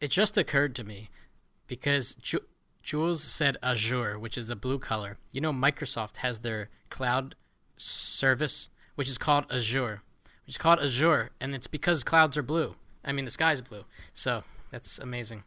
It just occurred to me because Ju- Jules said Azure, which is a blue color. You know, Microsoft has their cloud service, which is called Azure, which is called Azure, and it's because clouds are blue. I mean, the sky's blue. So that's amazing.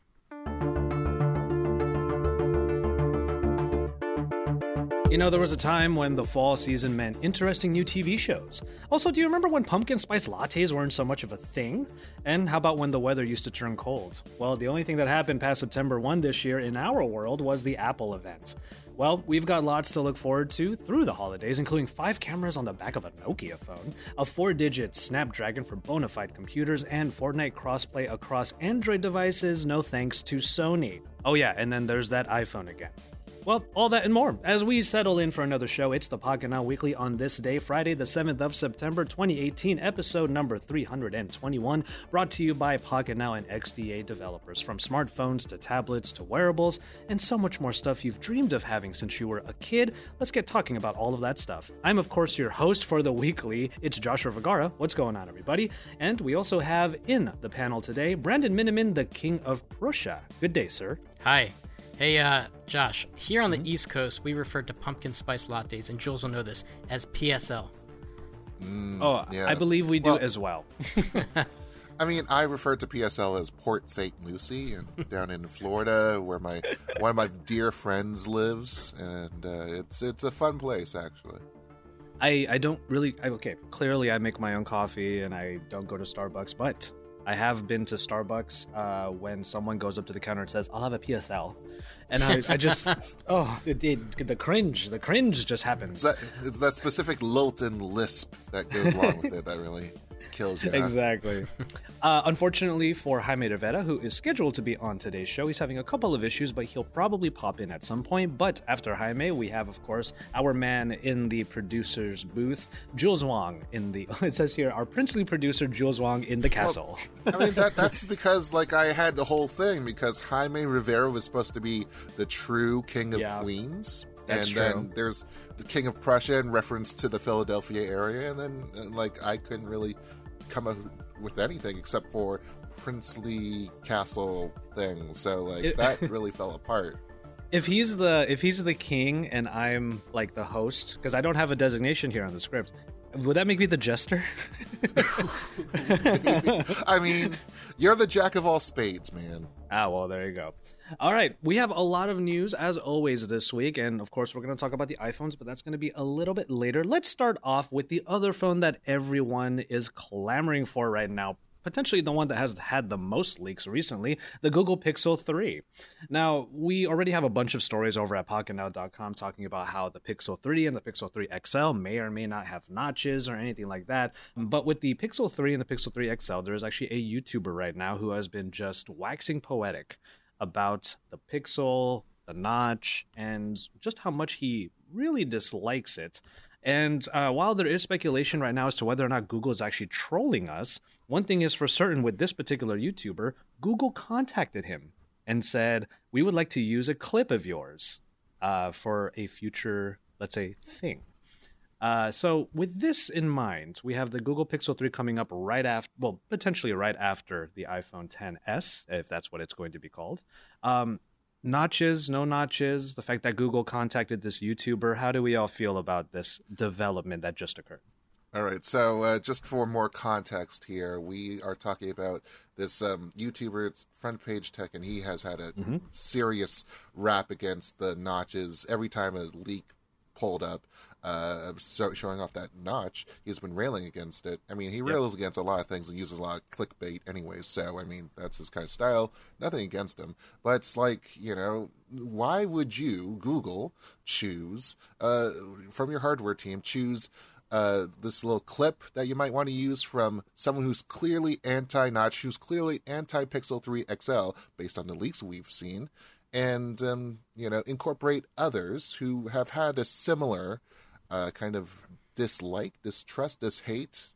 You know, there was a time when the fall season meant interesting new TV shows. Also, do you remember when pumpkin spice lattes weren't so much of a thing? And how about when the weather used to turn cold? Well, the only thing that happened past September 1 this year in our world was the Apple event. Well, we've got lots to look forward to through the holidays, including five cameras on the back of a Nokia phone, a four digit Snapdragon for bona fide computers, and Fortnite crossplay across Android devices, no thanks to Sony. Oh, yeah, and then there's that iPhone again. Well, all that and more. As we settle in for another show, it's the Pocket Now Weekly on this day, Friday, the 7th of September, 2018, episode number 321, brought to you by Pocket Now and XDA developers. From smartphones to tablets to wearables, and so much more stuff you've dreamed of having since you were a kid. Let's get talking about all of that stuff. I'm, of course, your host for the weekly. It's Joshua Vergara. What's going on, everybody? And we also have in the panel today Brandon Miniman, the King of Prussia. Good day, sir. Hi. Hey, uh, Josh, here on the East Coast, we refer to pumpkin spice lattes, and Jules will know this, as PSL. Oh, yeah. I believe we do Well- as well. I mean, I refer to PSL as Port St. Lucie, and down in Florida, where my one of my dear friends lives, and uh, it's it's a fun place actually. I, I don't really I, okay clearly i make my own coffee and i don't go to starbucks but i have been to starbucks uh, when someone goes up to the counter and says i'll have a psl and i, I just oh it, it, the cringe the cringe just happens. That it's that specific lilt and lisp that goes along with it that really kills you. huh? Exactly. uh, unfortunately for Jaime Rivera, who is scheduled to be on today's show, he's having a couple of issues, but he'll probably pop in at some point. But after Jaime, we have, of course, our man in the producer's booth, Jules Wong. In the it says here, our princely producer, Jules Wong, in the castle. I mean that that's because like I had the whole thing because Jaime Rivera was supposed to be the true king of Yeah. queens. That's and then there's the king of Prussia in reference to the Philadelphia area, and then uh, like I couldn't really come up with anything except for princely castle things. So like It- that really fell apart. if he's the if he's the king and I'm like the host, because I don't have a designation here on the script, would that make me the jester? I mean, you're the jack of all spades, man. Ah, well, there you go. All right, we have a lot of news as always this week, and of course, we're going to talk about the iPhones, but that's going to be a little bit later. Let's start off with the other phone that everyone is clamoring for right now. Potentially the one that has had the most leaks recently, the Google Pixel 3. Now, we already have a bunch of stories over at PocketNow.com talking about how the Pixel 3 and the Pixel 3 XL may or may not have notches or anything like that. But with the Pixel 3 and the Pixel 3 XL, there is actually a YouTuber right now who has been just waxing poetic about the pixel, the notch, and just how much he really dislikes it. And uh, while there is speculation right now as to whether or not Google is actually trolling us, one thing is for certain with this particular YouTuber, Google contacted him and said, We would like to use a clip of yours uh, for a future, let's say, thing. Uh, so with this in mind, we have the Google Pixel 3 coming up right after, well, potentially right after the iPhone 10s, if that's what it's going to be called. Um, notches, no notches, the fact that Google contacted this YouTuber. How do we all feel about this development that just occurred? All right, so uh, just for more context here, we are talking about this um, YouTuber. It's Front Page Tech, and he has had a serious rap against the notches. Every time a leak pulled up, uh, so- showing off that notch, he's been railing against it. I mean, he rails against a lot of things and uses a lot of clickbait, anyway. So, I mean, that's his kind of style. Nothing against him, but it's like you know, why would you Google choose uh, from your hardware team choose? uh, this little clip that you might want to use from someone who's clearly anti notch, who's clearly anti Pixel 3 XL, based on the leaks we've seen, and, um, you know, incorporate others who have had a similar uh, kind of dislike, distrust, dis hate,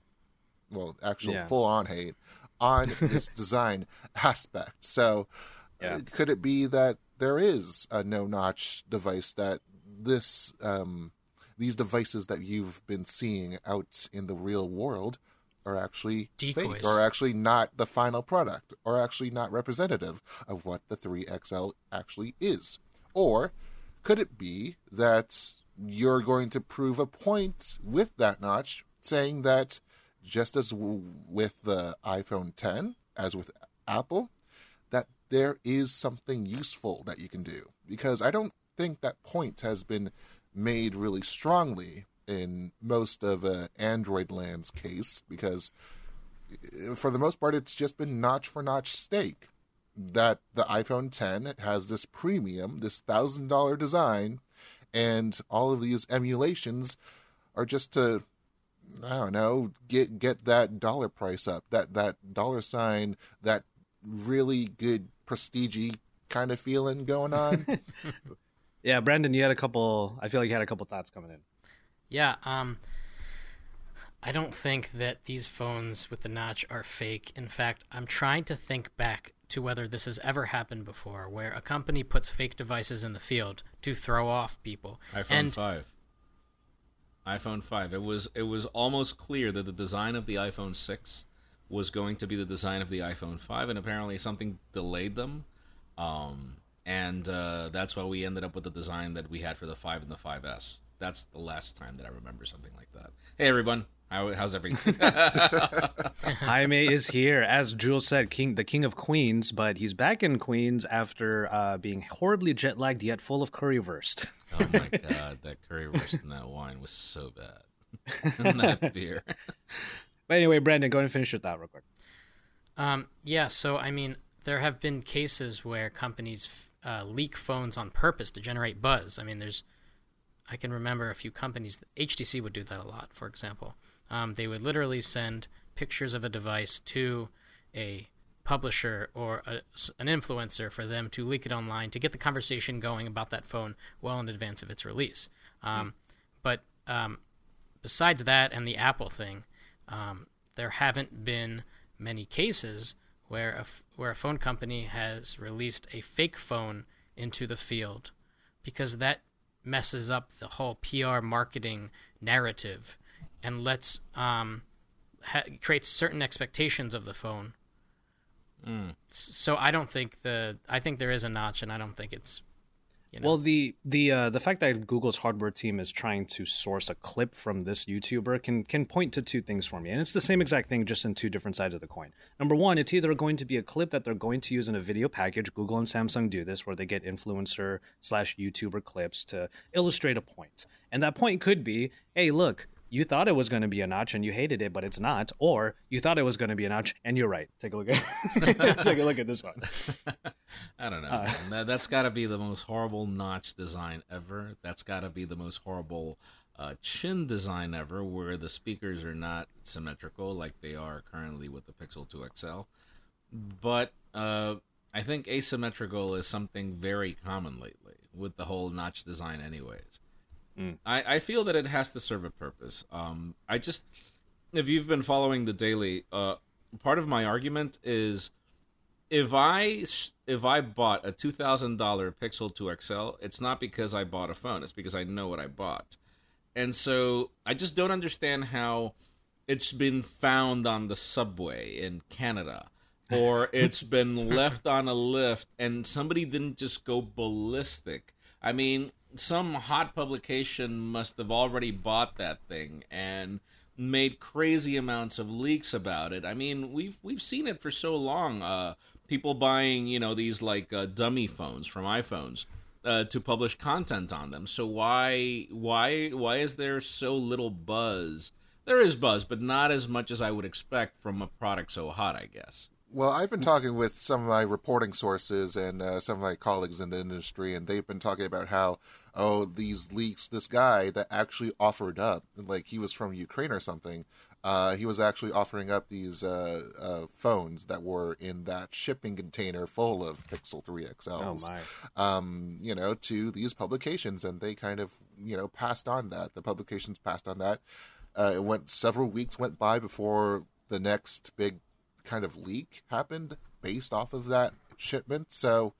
well, actual Yeah. full on hate on this design aspect. So, Yeah. uh, could it be that there is a no notch device that this um, these devices that you've been seeing out in the real world are actually fake, or actually not the final product, or actually not representative of what the 3XL actually is? Or could it be that you're going to prove a point with that notch, saying that just as with the iPhone 10, as with Apple, that there is something useful that you can do? Because I don't think that point has been made really strongly in most of uh, Android land's case, because uh, for the most part, it's just been notch for notch steak. That the iPhone 10 has this premium, this thousand dollar design, and all of these emulations are just to I don't know get get that dollar price up, that that dollar sign, that really good prestige kind of feeling going on. Yeah, Brandon, you had a couple. I feel like you had a couple thoughts coming in. Yeah, um, I don't think that these phones with the notch are fake. In fact, I'm trying to think back to whether this has ever happened before, where a company puts fake devices in the field to throw off people. iPhone and five. iPhone five. It was it was almost clear that the design of the iPhone six was going to be the design of the iPhone five, and apparently something delayed them. Um, and uh, that's why we ended up with the design that we had for the five and the 5S. That's the last time that I remember something like that. Hey everyone, how's everything? Jaime is here, as Jules said, king, the king of Queens, but he's back in Queens after uh, being horribly jet lagged yet full of curry currywurst. oh my god, that curry currywurst and that wine was so bad. and that beer. But anyway, Brandon, go ahead and finish your thought real quick. Um, yeah, so I mean, there have been cases where companies uh, leak phones on purpose to generate buzz. I mean, there's, I can remember a few companies. HTC would do that a lot. For example, um, they would literally send pictures of a device to a publisher or a, an influencer for them to leak it online to get the conversation going about that phone well in advance of its release. Um, But um, besides that and the Apple thing, um, there haven't been many cases where a, where a phone company has released a fake phone into the field because that messes up the whole PR marketing narrative and lets um, ha- creates certain expectations of the phone. S- So I don't think the I think there is a notch, and I don't think it's you know. Well, the the uh, the fact that Google's hardware team is trying to source a clip from this YouTuber can can point to two things for me, and it's the same exact thing, just in two different sides of the coin. Number one, it's either going to be a clip that they're going to use in a video package. Google and Samsung do this, where they get influencer slash YouTuber clips to illustrate a point, and that point could be, hey, look. You thought it was going to be a notch and you hated it, but it's not. Or you thought it was going to be a notch and you're right. Take a look at take a look at this one. I don't know. man. that, that's got to be the most horrible notch design ever. That's got to be the most horrible uh, chin design ever, where the speakers are not symmetrical like they are currently with the Pixel 2 XL. But uh, I think asymmetrical is something very common lately with the whole notch design, anyways. I, I feel that it has to serve a purpose. Um, I just, if you've been following the daily, uh, part of my argument is if I if I bought a two thousand dollar Pixel 2 XL, it's not because I bought a phone. It's because I know what I bought, and so I just don't understand how it's been found on the subway in Canada, or it's been left on a lift, and somebody didn't just go ballistic. I mean, some hot publication must have already bought that thing and made crazy amounts of leaks about it. I mean, we've we've seen it for so long. Uh, people buying you know these like uh, dummy phones from iPhones uh, to publish content on them. So why why why is there so little buzz? There is buzz, but not as much as I would expect from a product so hot. I guess. Well, I've been talking with some of my reporting sources and uh, some of my colleagues in the industry, and they've been talking about how, oh, these leaks, this guy that actually offered up, like he was from Ukraine or something, uh, he was actually offering up these uh, uh, phones that were in that shipping container full of Pixel 3 XLs. Oh my. um, you know, to these publications, and they kind of, you know, passed on that. The publications passed on that. Uh, it went several weeks went by before the next big kind of leak happened based off of that shipment. So,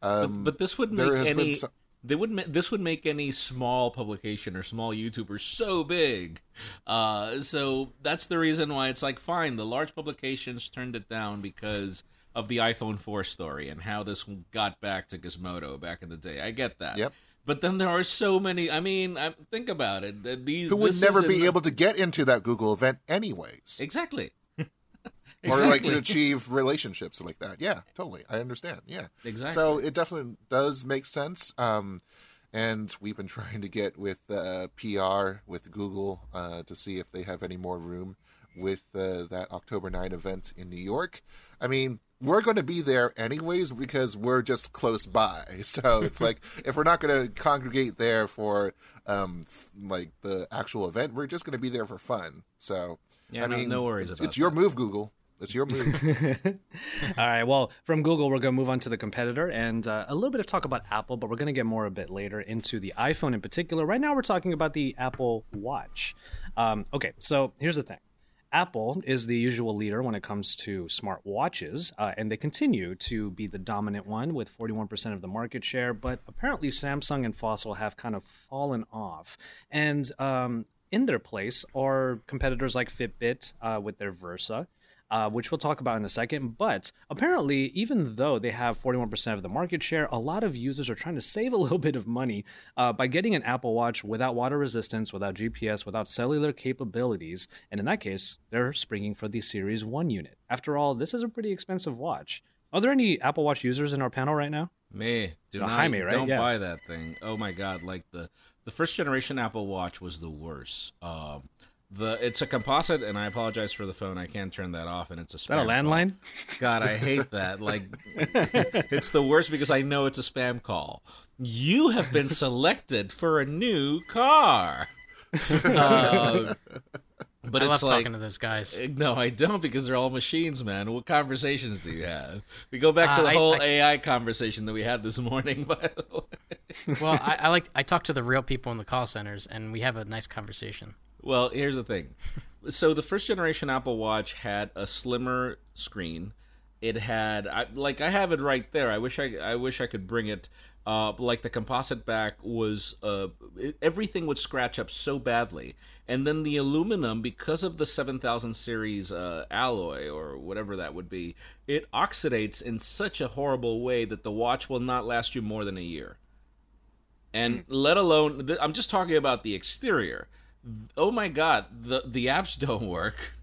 But, um, but this would make any some- they would ma- this would make any small publication or small YouTuber so big. Uh, so that's the reason why it's like fine. The large publications turned it down because of the iPhone 4 story and how this got back to Gizmodo back in the day. I get that. Yep. But then there are so many. I mean, I, think about it. These, Who would never be in- able to get into that Google event anyways. exactly. Or like Exactly. achieve relationships like that. Yeah, totally. I understand. Yeah, Exactly. So it definitely does make sense. Um, and we've been trying to get with uh, PR with Google uh, to see if they have any more room with uh, that October 9 event in New York. I mean, we're going to be there anyways because we're just close by. So it's like if we're not going to congregate there for um, like the actual event, we're just going to be there for fun. So Yeah, I no- mean, no worries it's, about it's your that. move, Google. It's your move. All right. Well, from Google, we're going to move on to the competitor and uh, a little bit of talk about Apple, but we're going to get more a bit later into the iPhone in particular. Right now, we're talking about the Apple Watch. Um, okay. So here's the thing. Apple is the usual leader when it comes to smart watches, uh, and they continue to be the dominant one with 41% of the market share. But apparently, Samsung and Fossil have kind of fallen off. And um, in their place are competitors like Fitbit uh, with their Versa uh, which we'll talk about in a second. But apparently, even though they have 41% of the market share, a lot of users are trying to save a little bit of money uh, by getting an Apple Watch without water resistance, without GPS, without cellular capabilities. And in that case, they're springing for the Series 1 unit. After all, this is a pretty expensive watch. Are there any Apple Watch users in our panel right now? Me, do No, not Jaime, right? don't Yeah. buy that thing. Oh my god, like the the first generation Apple Watch was the worst. Um, the it's a composite, and I apologize for the phone. I can't turn that off, and it's a Is that a spam call. landline? God, I hate that. Like, it's the worst because I know it's a spam call. You have been selected for a new car. Uh, but I it's love like, talking to those guys. no, I don't because they're all machines, man. What conversations do you have? We go back to Uh, the I- whole I- AI conversation that we had this morning. By the way. well, I, I like I talk to the real people in the call centers, and we have a nice conversation. Well, here's the thing. So the first generation Apple Watch had a slimmer screen. It had I, like I have it right there. I wish I I wish I could bring it. Uh, like the composite back was uh, everything would scratch up so badly, and then the aluminum because of the 7000 series uh, alloy or whatever that would be, it oxidates in such a horrible way that the watch will not last you more than a year and let alone th- I'm just talking about the exterior. Oh my god, the the apps don't work.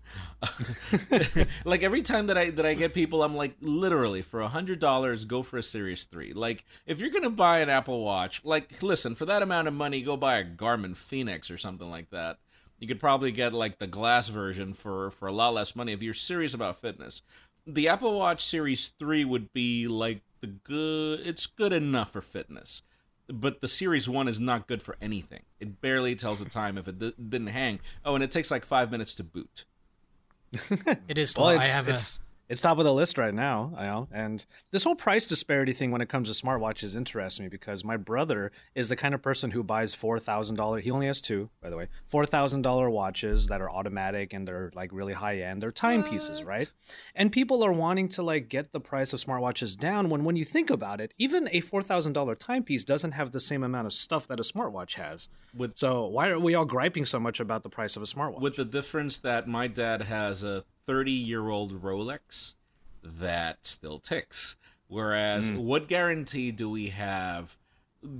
like every time that I that I get people, I'm like literally for a hundred dollars, go for a Series Three. Like if you're gonna buy an Apple Watch, like listen for that amount of money, go buy a Garmin Fenix or something like that. You could probably get like the glass version for for a lot less money if you're serious about fitness. The Apple Watch Series Three would be like the good. It's good enough for fitness but the series one is not good for anything. It barely tells the time if it d- didn't hang. Oh, and it takes like five minutes to boot. It is slow. Well, I it's have it's it's top of the list right now, you know. And this whole price disparity thing when it comes to smartwatches interests me because my brother is the kind of person who buys four thousand dollar. He only has two, by the way, four thousand dollar watches that are automatic and they're like really high end. They're timepieces, right? And people are wanting to like get the price of smartwatches down. When when you think about it, even a four thousand dollar timepiece doesn't have the same amount of stuff that a smartwatch has. With- so why are we all griping so much about the price of a smartwatch? With the difference that my dad has a 30 year old Rolex that still ticks. Whereas, what guarantee do we have?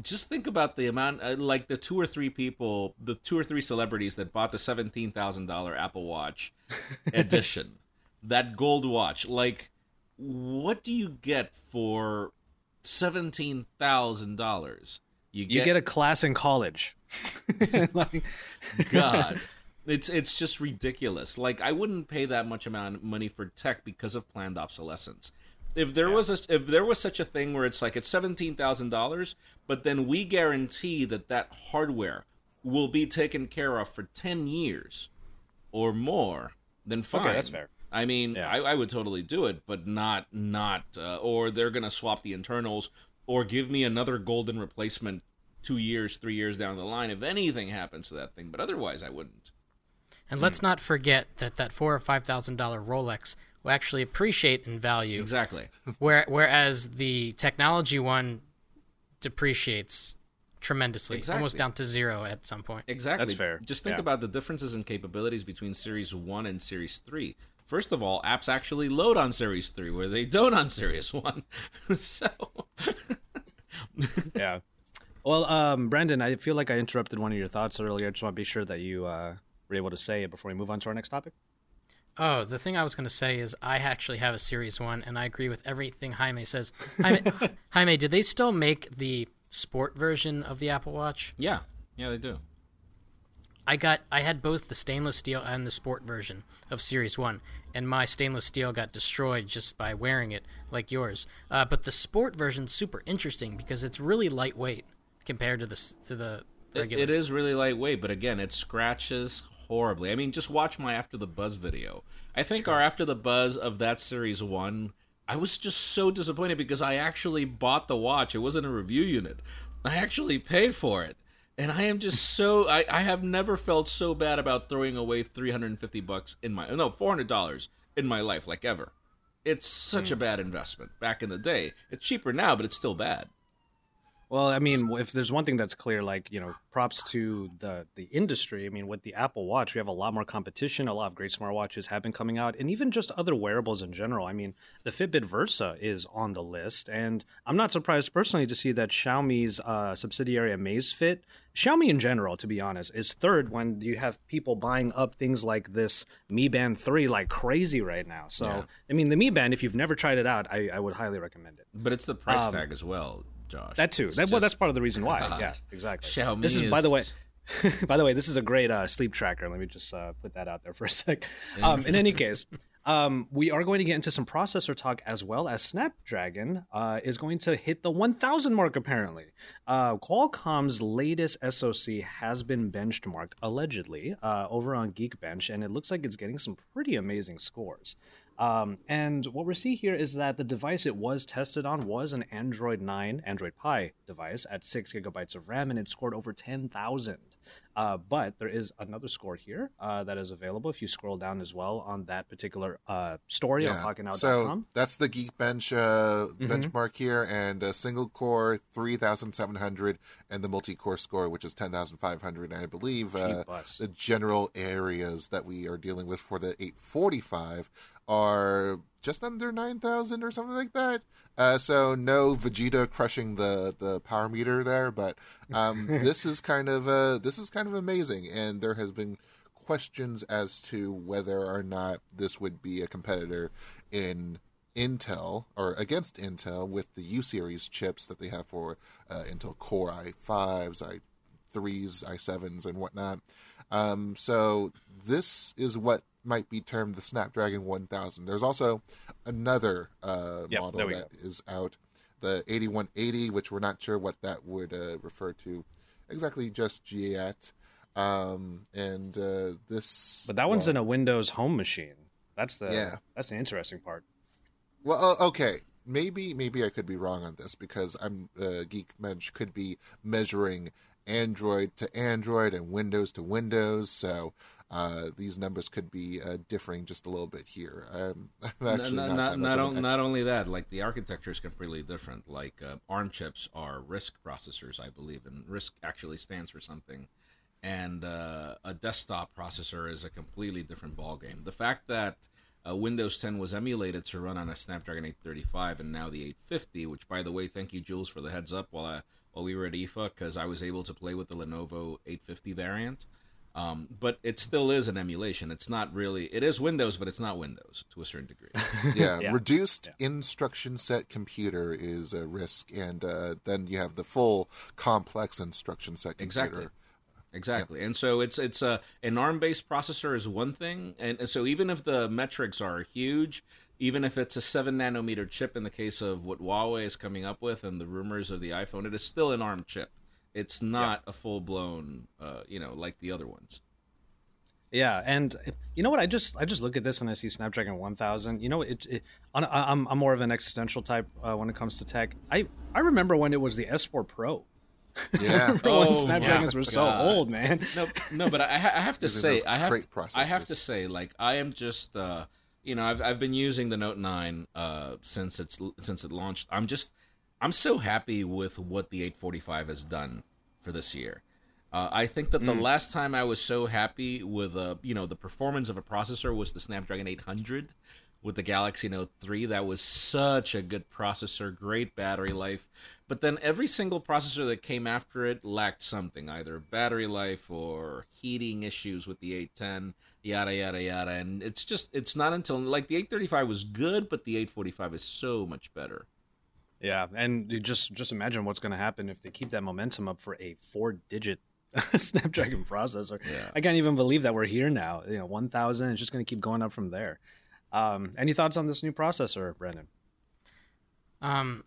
Just think about the amount, uh, like the two or three people, the two or three celebrities that bought the $17,000 Apple Watch edition, that gold watch. Like, what do you get for $17,000? you get a class in college. like, God. It's it's just ridiculous. Like I wouldn't pay that much amount of money for tech because of planned obsolescence. If there was a, if there was such a thing where it's like it's seventeen thousand dollars, but then we guarantee that that hardware will be taken care of for ten years or more, then fine. that's fair. I mean, Yeah. I, I would totally do it, but not not uh, or they're gonna swap the internals or give me another golden replacement two years, three years down the line if anything happens to that thing. But otherwise, I wouldn't. And let's not forget that that four or five thousand dollar Rolex will actually appreciate in value, Exactly. where whereas the technology one depreciates tremendously, Exactly. almost down to zero at some point. Exactly. That's fair. Just think Yeah. about the differences in capabilities between Series 1 and Series 3. First of all, apps actually load on Series 3 where they don't on Series 1. so, yeah. Well, um, Brandon, I feel like I interrupted one of your thoughts earlier. I just want to be sure that you uh, were able to say it before we move on to our next topic. Oh, the thing I was going to say is I actually have a Series 1, and I agree with everything Jaime says. Jaime, Jaime, did they still make the sport version of the Apple Watch? yeah. Yeah, they do. I got I had both the stainless steel and the sport version of Series One, and my stainless steel got destroyed just by wearing it, like yours. Uh, but the sport version's super interesting because it's really lightweight compared to the to the It, regular. it is really lightweight, but again, it scratches horribly. I mean, just watch my After the Buzz video. I think our After the Buzz of that Series 1, I was just so disappointed because I actually bought the watch. It wasn't a review unit. I actually paid for it. And I am just so I, I have never felt so bad about throwing away 350 bucks in my no, $400 in my life like ever. It's such a hmm. bad investment back in the day. It's cheaper now, but it's still bad. Well, I mean, if there's one thing that's clear, like you know, props to the the industry. I mean, with the Apple Watch, we have a lot more competition. A lot of great smartwatches have been coming out, and even just other wearables in general. I mean, the Fitbit Versa is on the list, and I'm not surprised personally to see that Xiaomi's uh, subsidiary Amazfit, Xiaomi in general, to be honest, is third when you have people buying up things like this Mi Band Three like crazy right now. So, Yeah. I mean, the Mi Band, if you've never tried it out, I, I would highly recommend it. But it's the price tag as well, Josh. That too. That, well, that's part of the reason why. God. Yeah, exactly. Xiaomi this is, by the way, by the way, this is a great uh, sleep tracker. Let me just uh, put that out there for a sec. Um, in any case, um, we are going to get into some processor talk as well as Snapdragon uh, is going to hit the 1,000 mark. Apparently, uh, Qualcomm's latest SoC has been benchmarked allegedly uh, over on Geekbench, and it looks like it's getting some pretty amazing scores. Um, and what we see here is that the device it was tested on was an Android 9, Android Pie device at 6 gigabytes of RAM, and it scored over 10,000. Uh, but there is another score here uh, that is available if you scroll down as well on that particular uh, story on PocketNow.com. So that's the Geekbench uh, benchmark here, and a single core three thousand seven hundred, and the multi core score, which is ten thousand five hundred. And I believe uh, the general areas that we are dealing with for the eight forty five are just under nine thousand or something like that. Uh, so no Vegeta crushing the the power meter there, but um, this is kind of uh, this is kind of amazing, and there has been questions as to whether or not this would be a competitor in Intel or against Intel with the U series chips that they have for uh, Intel Core i5s, i3s, i7s, and whatnot. Um, so this is what might be termed the Snapdragon 1000. There's also another uh, Yep, model that is out, the 8180, which we're not sure what that would uh, refer to exactly just yet. Um, and uh, this, But that one's well, in a Windows home machine. That's the Yeah. that's the interesting part. Well, uh, okay. Maybe maybe I could be wrong on this because I'm uh, Geekbench could be measuring Android to Android and Windows to Windows, so uh, these numbers could be uh, differing just a little bit here. Um, actually not, not, not, not, of on- not only that, like the architecture is completely different. Like uh, ARM chips are RISC processors, I believe, and RISC actually stands for something. And uh, a desktop processor is a completely different ballgame. The fact that uh, Windows 10 was emulated to run on a Snapdragon 835 and now the 850, which, by the way, thank you, Jules, for the heads up while I, while we were at IFA, because I was able to play with the Lenovo 850 variant. Um, but it still is an emulation. It's not really. It is Windows, but it's not Windows to a certain degree. yeah, Yeah. reduced instruction set computer is a risk, and uh, then you have the full complex instruction set computer. Exactly. Exactly, and so it's it's a an ARM-based processor is one thing, and, and so even if the metrics are huge, even if it's a seven nanometer chip in the case of what Huawei is coming up with and the rumors of the iPhone, it is still an ARM chip. It's not a full blown, uh, you know, like the other ones. Yeah, and you know what? I just I just look at this and I see Snapdragon 1000. You know, it, it on, I'm I'm more of an existential type uh, when it comes to tech. I I remember when it was the S4 Pro. Yeah, when Oh, Snapdragons my were so God. old, man. no, no, but I, I have to say, I have, I have to say, like, I am just, uh, you know, I've I've been using the Note Nine uh, since it's since it launched. I'm just, I'm so happy with what the 845 has done for this year. Uh, I think that the Mm. last time I was so happy with uh, you know the performance of a processor was the Snapdragon 800 with the Galaxy Note 3. That was such a good processor, great battery life. But then every single processor that came after it lacked something, either battery life or heating issues with the 810, yada yada yada. And it's just it's not until like the 835 was good, but the 845 is so much better. Yeah, and you just just imagine what's going to happen if they keep that momentum up for a four-digit Snapdragon processor. Yeah. I can't even believe that we're here now. You know, one thousand. It's just going to keep going up from there. Um, any thoughts on this new processor, Brandon? Um,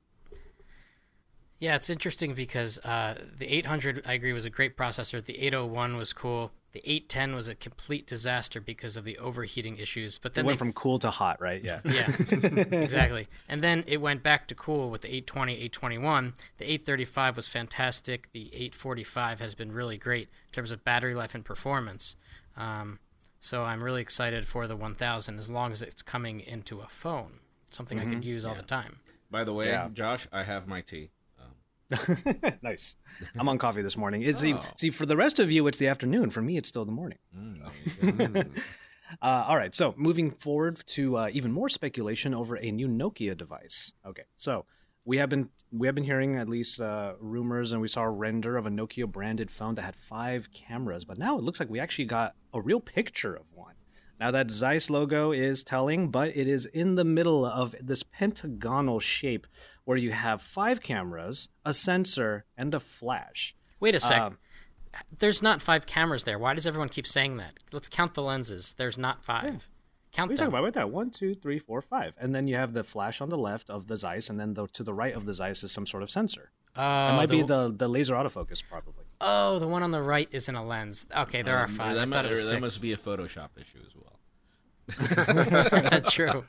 yeah, it's interesting because uh, the 800, I agree, was a great processor. The 801 was cool. The 810 was a complete disaster because of the overheating issues. But then It went they from cool to hot, right? Yeah. yeah, exactly. And then it went back to cool with the 820, 821. The 835 was fantastic. The 845 has been really great in terms of battery life and performance. Um, so I'm really excited for the 1000 as long as it's coming into a phone, something I could use all the time. By the way, Yeah. Josh, I have my tea. nice. I'm on coffee this morning. It's see, Oh. see for the rest of you, it's the afternoon. For me, it's still the morning. Uh, all right, so moving forward to uh, even more speculation over a new Nokia device. Okay, so we have been we have been hearing at least uh, rumors, and we saw a render of a Nokia branded phone that had five cameras, but now it looks like we actually got a real picture of. Now that Zeiss logo is telling, but it is in the middle of this pentagonal shape where you have five cameras, a sensor, and a flash. Wait a sec. Um, There's not five cameras there. Why does everyone keep saying that? Let's count the lenses. There's not five. Count What are you them. talking about? Right there. One, two, three, four, five. And then you have the flash on the left of the Zeiss, and then the, to the right of the Zeiss is some sort of sensor. Oh, it might the, be the, the laser autofocus, probably. oh, the one on the right isn't a lens. Okay, there are Um, five. That, I mu- it was that six. must be a Photoshop issue as well. True.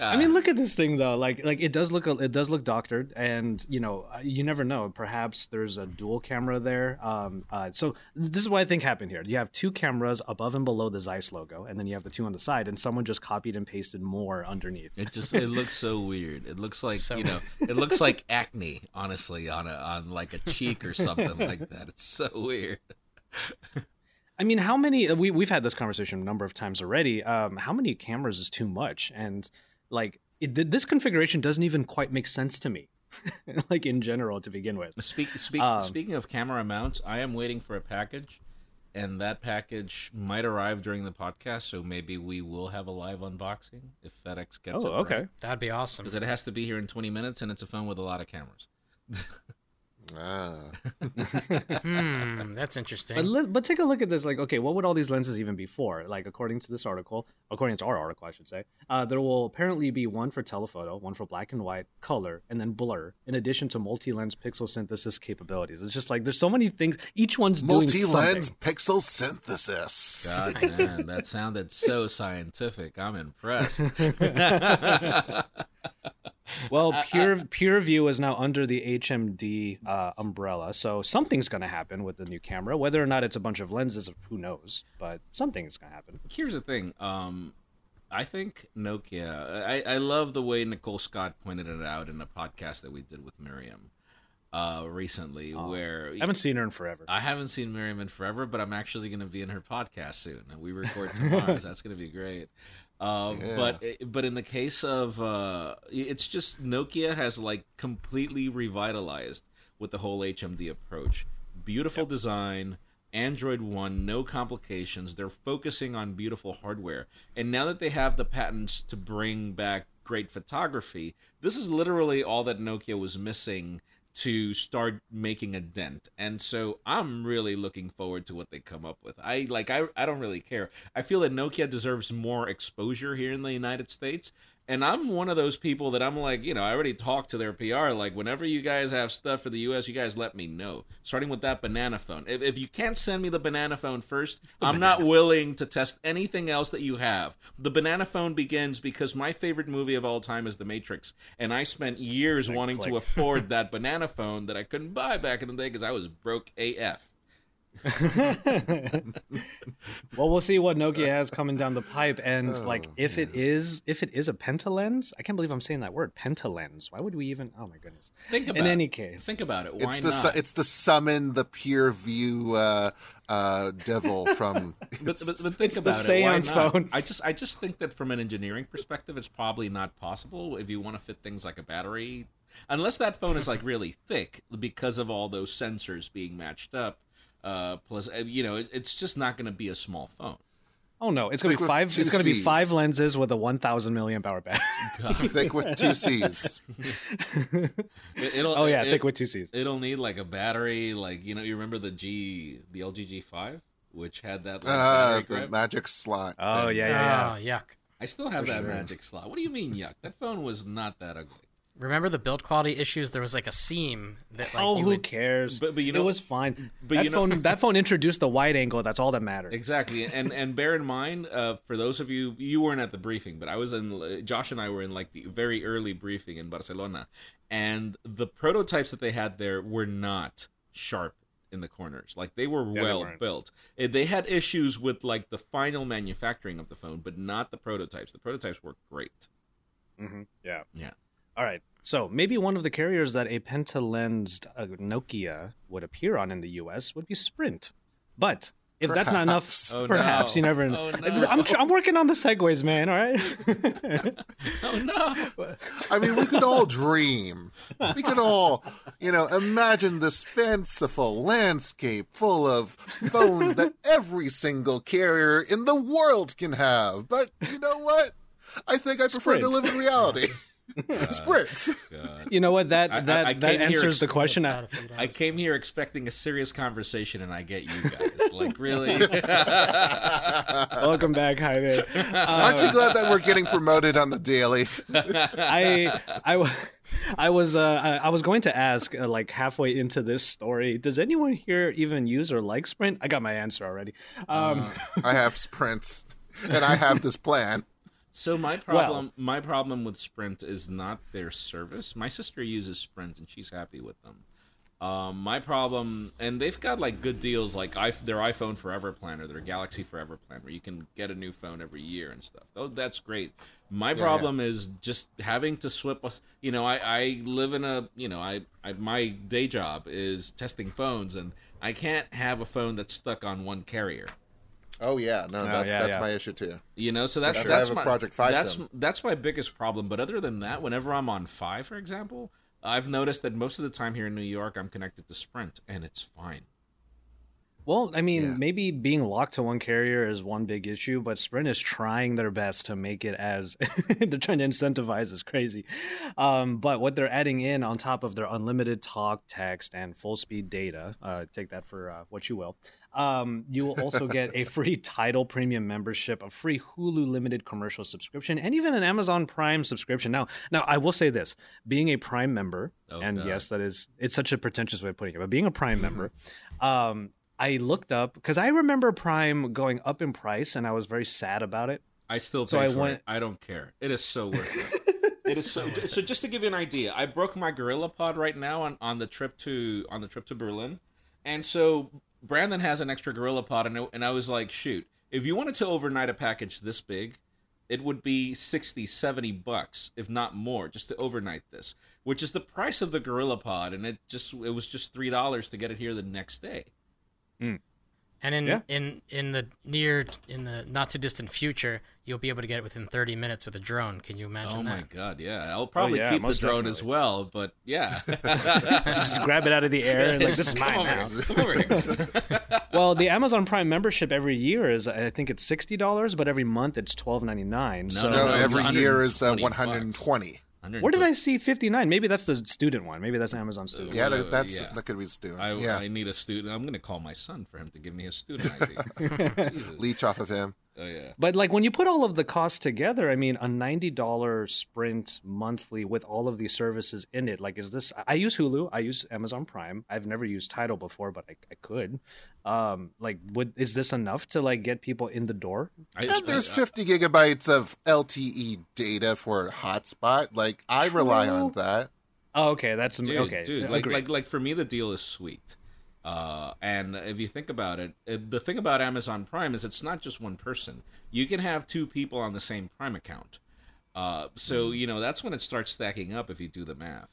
I mean, look at this thing though. Like, like it does look it does look doctored, and you know, uh, you never know. Perhaps there's a dual camera there. Um, uh, so this is what I think happened here. You have two cameras above and below the Zeiss logo, and then you have the two on the side, and someone just copied and pasted more underneath. It just it looks so weird. It looks like So- you know, it looks like acne, honestly, on a on like a cheek or something like that. It's so weird. I mean, how many? We we've had this conversation a number of times already. Um, how many cameras is too much? And like, it, th- this configuration doesn't even quite make sense to me. like in general, to begin with. Speak, speak, Um, speaking of camera mounts, I am waiting for a package, and that package might arrive during the podcast. So maybe we will have a live unboxing if FedEx gets Oh, it. okay. That'd be awesome. Because it has to be here in 20 minutes, and it's a phone with a lot of cameras. Ah. Hmm, that's interesting. But li- but take a look at this. Like, okay, what would all these lenses even be for? Like, according to this article, according to our article, I should say, uh, there will apparently be one for telephoto, one for black and white, color, and then blur. In addition to multi-lens pixel synthesis capabilities. It's just like there's so many things. Each one's doing Multi-lens pixel synthesis. God, man, that sounded so scientific. I'm impressed. Well, Pure PureView is now under the HMD uh, umbrella, so something's going to happen with the new camera. Whether or not it's a bunch of lenses, who knows? But something's going to happen. Here's the thing. Um, I think Nokia. I, I love the way Nicole Scott pointed it out in a podcast that we did with Miriam uh, recently, where I haven't seen her in forever. I haven't seen Miriam in forever, but I'm actually going to be in her podcast soon, and we record tomorrow, so that's going to be great. Uh, But but in the case of uh, it's just Nokia has like completely revitalized with the whole HMD approach. Beautiful design, Android One, no complications. They're focusing on beautiful hardware, and now that they have the patents to bring back great photography, this is literally all that Nokia was missing to start making a dent. And so I'm really looking forward to what they come up with. I like I I don't really care. I feel that Nokia deserves more exposure here in the United States. And I'm one of those people that I'm like, you know, I already talked to their PR. Like, whenever you guys have stuff for the US, you guys let me know. Starting with that banana phone. If, if you can't send me the banana phone first, I'm not willing to test anything else that you have. The banana phone begins because my favorite movie of all time is The Matrix. And I spent years wanting to afford that banana phone that I couldn't buy back in the day because I was broke AF. well, we'll see what Nokia has coming down the pipe, and like if it is if it is a pentalens, I can't believe I'm saying that word pentalens. Why would we even? Oh my goodness. Think about In any case, Think about it. Why It's the not? su- it's the summon the PureView uh, uh, devil from. but, but, but think the about it. Why seance not? phone. I just I just think that from an engineering perspective, it's probably not possible if you want to fit things like a battery, unless that phone is like really thick because of all those sensors being matched up. Uh, plus, uh, you know, it, it's just not going to be a small phone. oh no, it's gonna be five. It's gonna be five lenses with a 1,000 milliamp hour battery. Thick with two C's. It, it'll, oh yeah, it, thick with two C's. It'll need like a battery, like you know, you remember the G, the LG G5, which had that like, Ah, the grip. magic slot. Oh yeah, yeah, yeah. Oh, yuck. I still have that magic slot. What do you mean, yuck? That phone was not that ugly. Remember the build quality issues? There was like a seam that like oh, you who would cares? But- but you know- it was fine. but that you know- phone, that phone introduced the wide angle. That's all that mattered. Exactly, and and bear in mind, uh, for those of you, you weren't at the briefing, but I was in. Josh and I were in like the very early briefing in Barcelona, and the prototypes that they had there were not sharp in the corners. Like they were they well weren't. built. Eh, They had issues with like the final manufacturing of the phone, but not the prototypes. The prototypes were great. hmm Yeah. Yeah. All right. So maybe one of the carriers that a pentalensed uh, Nokia would appear on in the U.S. would be Sprint, but. If that's not enough, Perhaps. Oh, perhaps no. you never. Oh, no. I'm, tr- I'm working on the segues, man. All right. Oh no! I mean, we could all dream. We could all, you know, imagine this fanciful landscape full of phones that every single carrier in the world can have. But you know what? I think I prefer to live in reality. Sprint. God. you know what? That I- I- that I that came here answers the question. I, I came here expecting a serious conversation, and I get you guys. Like, really? welcome back, Jaime. Aren't you glad that we're getting promoted on the daily? I I w- I was uh I, I was going to ask uh, like halfway into this story, does anyone here even use or like Sprint? I got my answer already. Um, I have Sprint, and I have this plan. So my problem, my problem with Sprint is not their service. My sister uses Sprint and she's happy with them. Um, my problem, and they've got like good deals, like I, their iPhone Forever plan or their Galaxy Forever plan, where you can get a new phone every year and stuff. Oh, that's great. My problem is just having to swip us. You know, I, I live in a, you know, I, I my day job is testing phones, and I can't have a phone that's stuck on one carrier. Oh yeah, no, that's yeah, that's yeah. my issue too. You know, so that's That's I that's have a my Project Fi that's Sim. that's my biggest problem. But other than that, whenever I'm on Fi, for example, I've noticed that most of the time here in New York, I'm connected to Sprint, and it's fine. well, I mean, Yeah. maybe being locked to one carrier is one big issue, but Sprint is trying their best to make it as they're trying to incentivize is crazy. Um, but what they're adding in on top of their unlimited talk, text, and full speed data, uh, take that for uh, what you will. Um, you will also get a free Tidal Premium membership, a free Hulu limited commercial subscription, and even an Amazon Prime subscription. Now, now I will say this: being a Prime member, Oh, and God. yes, that is it's such a pretentious way of putting it, but being a Prime member, um, I looked up because I remember Prime going up in price, and I was very sad about it. I still pay So I went- it. I don't care. It is so worth it. it is so. So just to give you an idea, I broke my GorillaPod right now on, on the trip to on the trip to Berlin, and so Brandon has an extra GorillaPod, and, it- and I was like, shoot, if you wanted to overnight a package this big, it would be 60 70 bucks if not more just to overnight this which is the price of the GorillaPod and it just it was just three dollars to get it here the next day hmm. And in Yeah. in in the near in the not too distant future, you'll be able to get it within 30 minutes with a drone. Can you imagine oh that? my god yeah i'll probably yeah, keep the most drone as well but yeah Just grab it out of the air and like this is mine now. here. Come over here. Well, the Amazon Prime membership every year is I think it's sixty dollars, but every month it's twelve ninety nine. So No, no, every year is uh, 120 one hundred and twenty. Where did I see fifty nine? Maybe that's the student one. Maybe that's Amazon student. Yeah, that, that's yeah. that could be student. I, yeah, I need a student. I'm gonna call my son for him to give me a student ID. Jesus. leech off of him. Oh yeah. But like when you put all of the costs together, I mean, a ninety dollar Sprint monthly with all of these services in it. Like, is this? I use Hulu. I use Amazon Prime. I've never used Tidal before, but I, I could. Um, like, would is this enough to like get people in the door? I, And there's I- 50 gigabytes of LTE data for hotspot. Like I rely on that. Oh, okay, that's dude, okay. dude, like, agreed. like, like for me, the deal is sweet. Uh, and if you think about it, it, the thing about Amazon Prime is it's not just one person. You can have two people on the same Prime account. Uh, so you know that's when it starts stacking up if you do the math.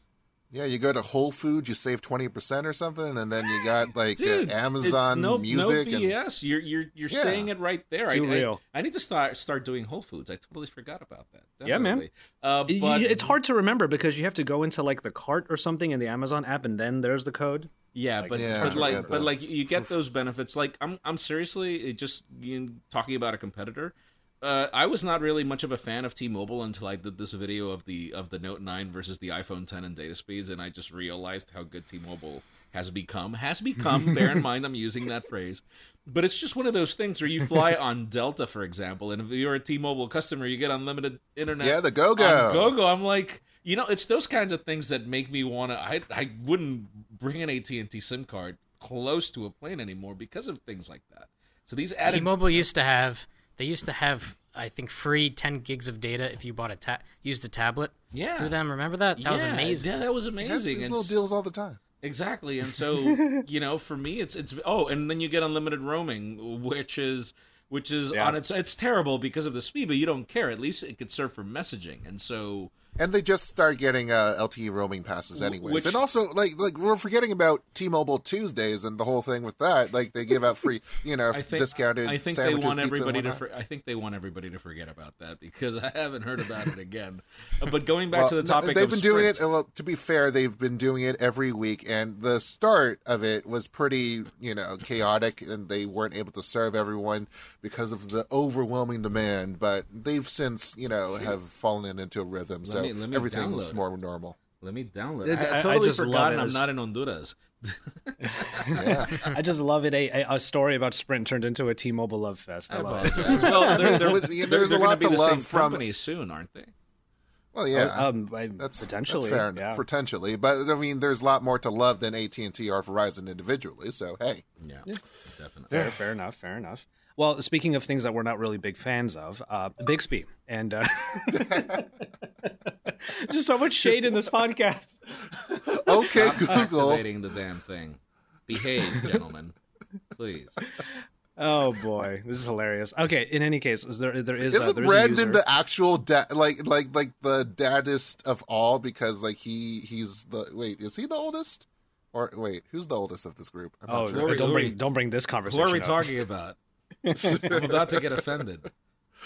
Yeah, you go to Whole Foods, you save twenty percent or something, and then you got like Dude, uh, Amazon it's no, Music. No and, BS. You're you're you're Yeah. saying it right there. Too I, I- real. I, need to start start doing Whole Foods. I totally forgot about that. Yeah, man. Uh, but it's hard to remember because you have to go into like the cart or something in the Amazon app, and then there's the code. Yeah, but Yeah, but like but like you get those benefits. Like I'm I'm seriously just you know, talking about a competitor. Uh, I was not really much of a fan of T-Mobile until I did this video of the of the Note 9 versus the iPhone 10 in data speeds, and I just realized how good T-Mobile has become. Has become. bear in mind, I'm using that phrase, but it's just one of those things where you fly on Delta, for example, and if you're a T-Mobile customer, you get unlimited internet. Yeah, the Gogo. Gogo. I'm like, you know, it's those kinds of things that make me want to. I I wouldn't bring an AT and T SIM card close to a plane anymore because of things like that. So these added T-Mobile used to have they used to have I think free 10 gigs of data if you bought a ta- used a tablet Yeah. through them. Remember that? That was amazing. Yeah, that was It has amazing. these And little deals all the time. Exactly, and so you know, for me, it's it's oh, and then you get unlimited roaming, which is which is Yeah. on its it's terrible because of the speed, but you don't care. At least it could serve for messaging, and so And they just start getting uh, LTE roaming passes anyways. which- and also, like, like we're forgetting about T-Mobile Tuesdays and the whole thing with that. Like, they give out free, you know, I think discounted. I think they want everybody to. For, I think they want everybody to forget about that because I haven't heard about it again. Uh, But going back to the Well, topic, they've been doing it. Well, to be fair, they've been doing it every week, and the start of it was pretty, you know, chaotic, and they weren't able to serve everyone because of the overwhelming demand. But they've since, you know, have fallen into a rhythm, so me- let me everything's download it. more normal. Let me download. It. I, I- I totally just love forgotten it I'm not in Honduras. Yeah, I just love it. A, a, a story about Sprint turned into a T-Mobile love fest. I, I love it. apologize. well, they're, they're, With- they're, there's a they're lot going to be the love same from- company soon, aren't they? well, yeah. Um, I- That's potentially. that's fair yeah. enough, potentially, but I mean, there's a lot more to love than AT and T or Verizon individually. So hey, Yeah, definitely. Fair, fair enough. Fair enough. Well, speaking of things that we're not really big fans of, uh, Bixby and uh, just so much shade in this podcast. okay, Stop Google. activating the damn thing. Behave, gentlemen, please. Oh boy, this is hilarious. Okay, in any case, is there there is uh, Isn't there's a Brandon user. the actual dad, like like like the daddest of all? Because like he he's the wait, is he the oldest? Or wait, who's the oldest of this group? I'm not Oh, sure. Who don't who bring don't bring this conversation. Who are we up. talking about? I'm about to get offended.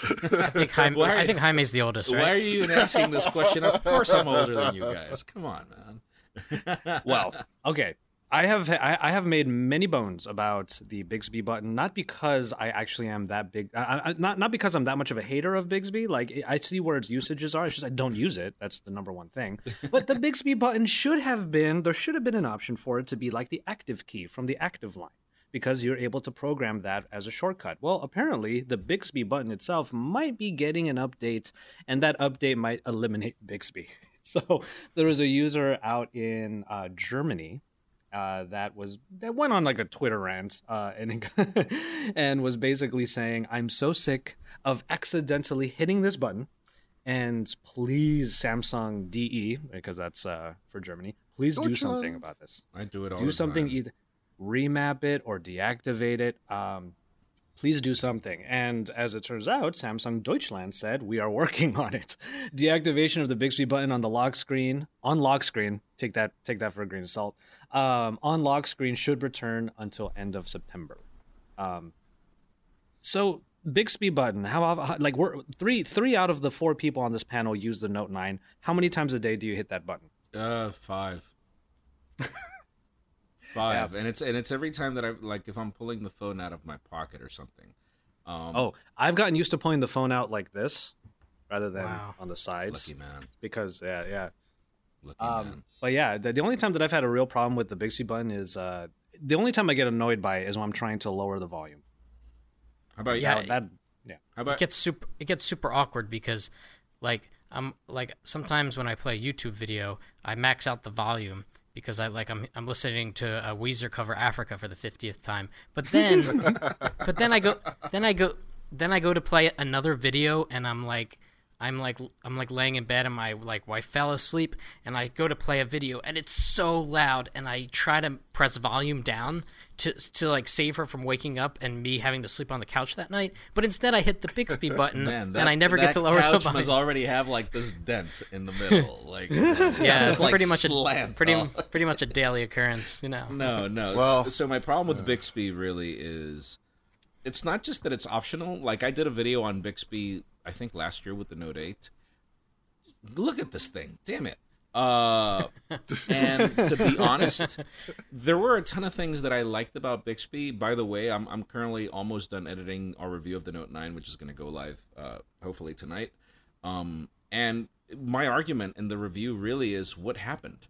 I think Jaime, Why I think Jaime's the oldest, Why are you even asking this question? Of course, I'm older than you guys. Come on, man. well, okay. I have I, I have made many bones about the Bixby button, not because I actually am that big, I, I, not not because I'm that much of a hater of Bixby. Like I see where its usages are. It's just I don't use it. That's the number one thing. But the Bixby button should have been there should have been an option for it to be like the active key from the active line because you're able to program that as a shortcut. Well, apparently the Bixby button itself might be getting an update, and that update might eliminate Bixby. So there was a user out in uh, Germany uh, that was that went on like a Twitter rant uh, and and was basically saying, "I'm so sick of accidentally hitting this button." And please, Samsung DE, because that's uh, for Germany, please do Deutschland. something about this I do it all. do something either remap it or deactivate it um, please do something. And as it turns out samsung deutschland said we are working on it. Deactivation of the bixby button on the lock screen on lock screen take that take that for a grain of salt um, on lock screen should return until end of september. Um, so bixby button how, how like we're three three out of the four people on this panel use the note 9 how many times a day do you hit that button? Uh, five. Five, and it's and it's every time that I like if I'm pulling the phone out of my pocket or something. Um, Oh, I've gotten used to pulling the phone out like this rather than Wow. on the sides lucky man, because yeah, yeah. lucky Um, man. but yeah, the, the only time that I've had a real problem with the Bixby button is uh, the only time I get annoyed by it is when I'm trying to lower the volume. How about Yeah, you? That yeah. How about it gets super it gets super awkward because like I'm like sometimes when I play a YouTube video, I max out the volume because I like I'm I'm listening to a Weezer cover Africa for the 50th time. But then but then I go then I go then I go to play another video and I'm like I'm like I'm like laying in bed and my like wife fell asleep and I go to play a video and it's so loud and I try to press volume down to to like save her from waking up and me having to sleep on the couch that night. But instead I hit the Bixby button Man, that, and I never get to lower the couch volume. must already have like this dent in the middle, like yeah, it's like pretty much a pretty oh. off. pretty much a daily occurrence, you know. No, no. Well- so, so my problem with Bixby really is it's not just that it's optional. Like I did a video on Bixby, I think last year with the Note 8. Look at this thing. Damn it. Uh, and to be honest, there were a ton of things that I liked about Bixby. By the way, I'm I'm currently almost done editing our review of the Note 9, which is going to go live uh, hopefully tonight. Um, and my argument in the review really is what happened.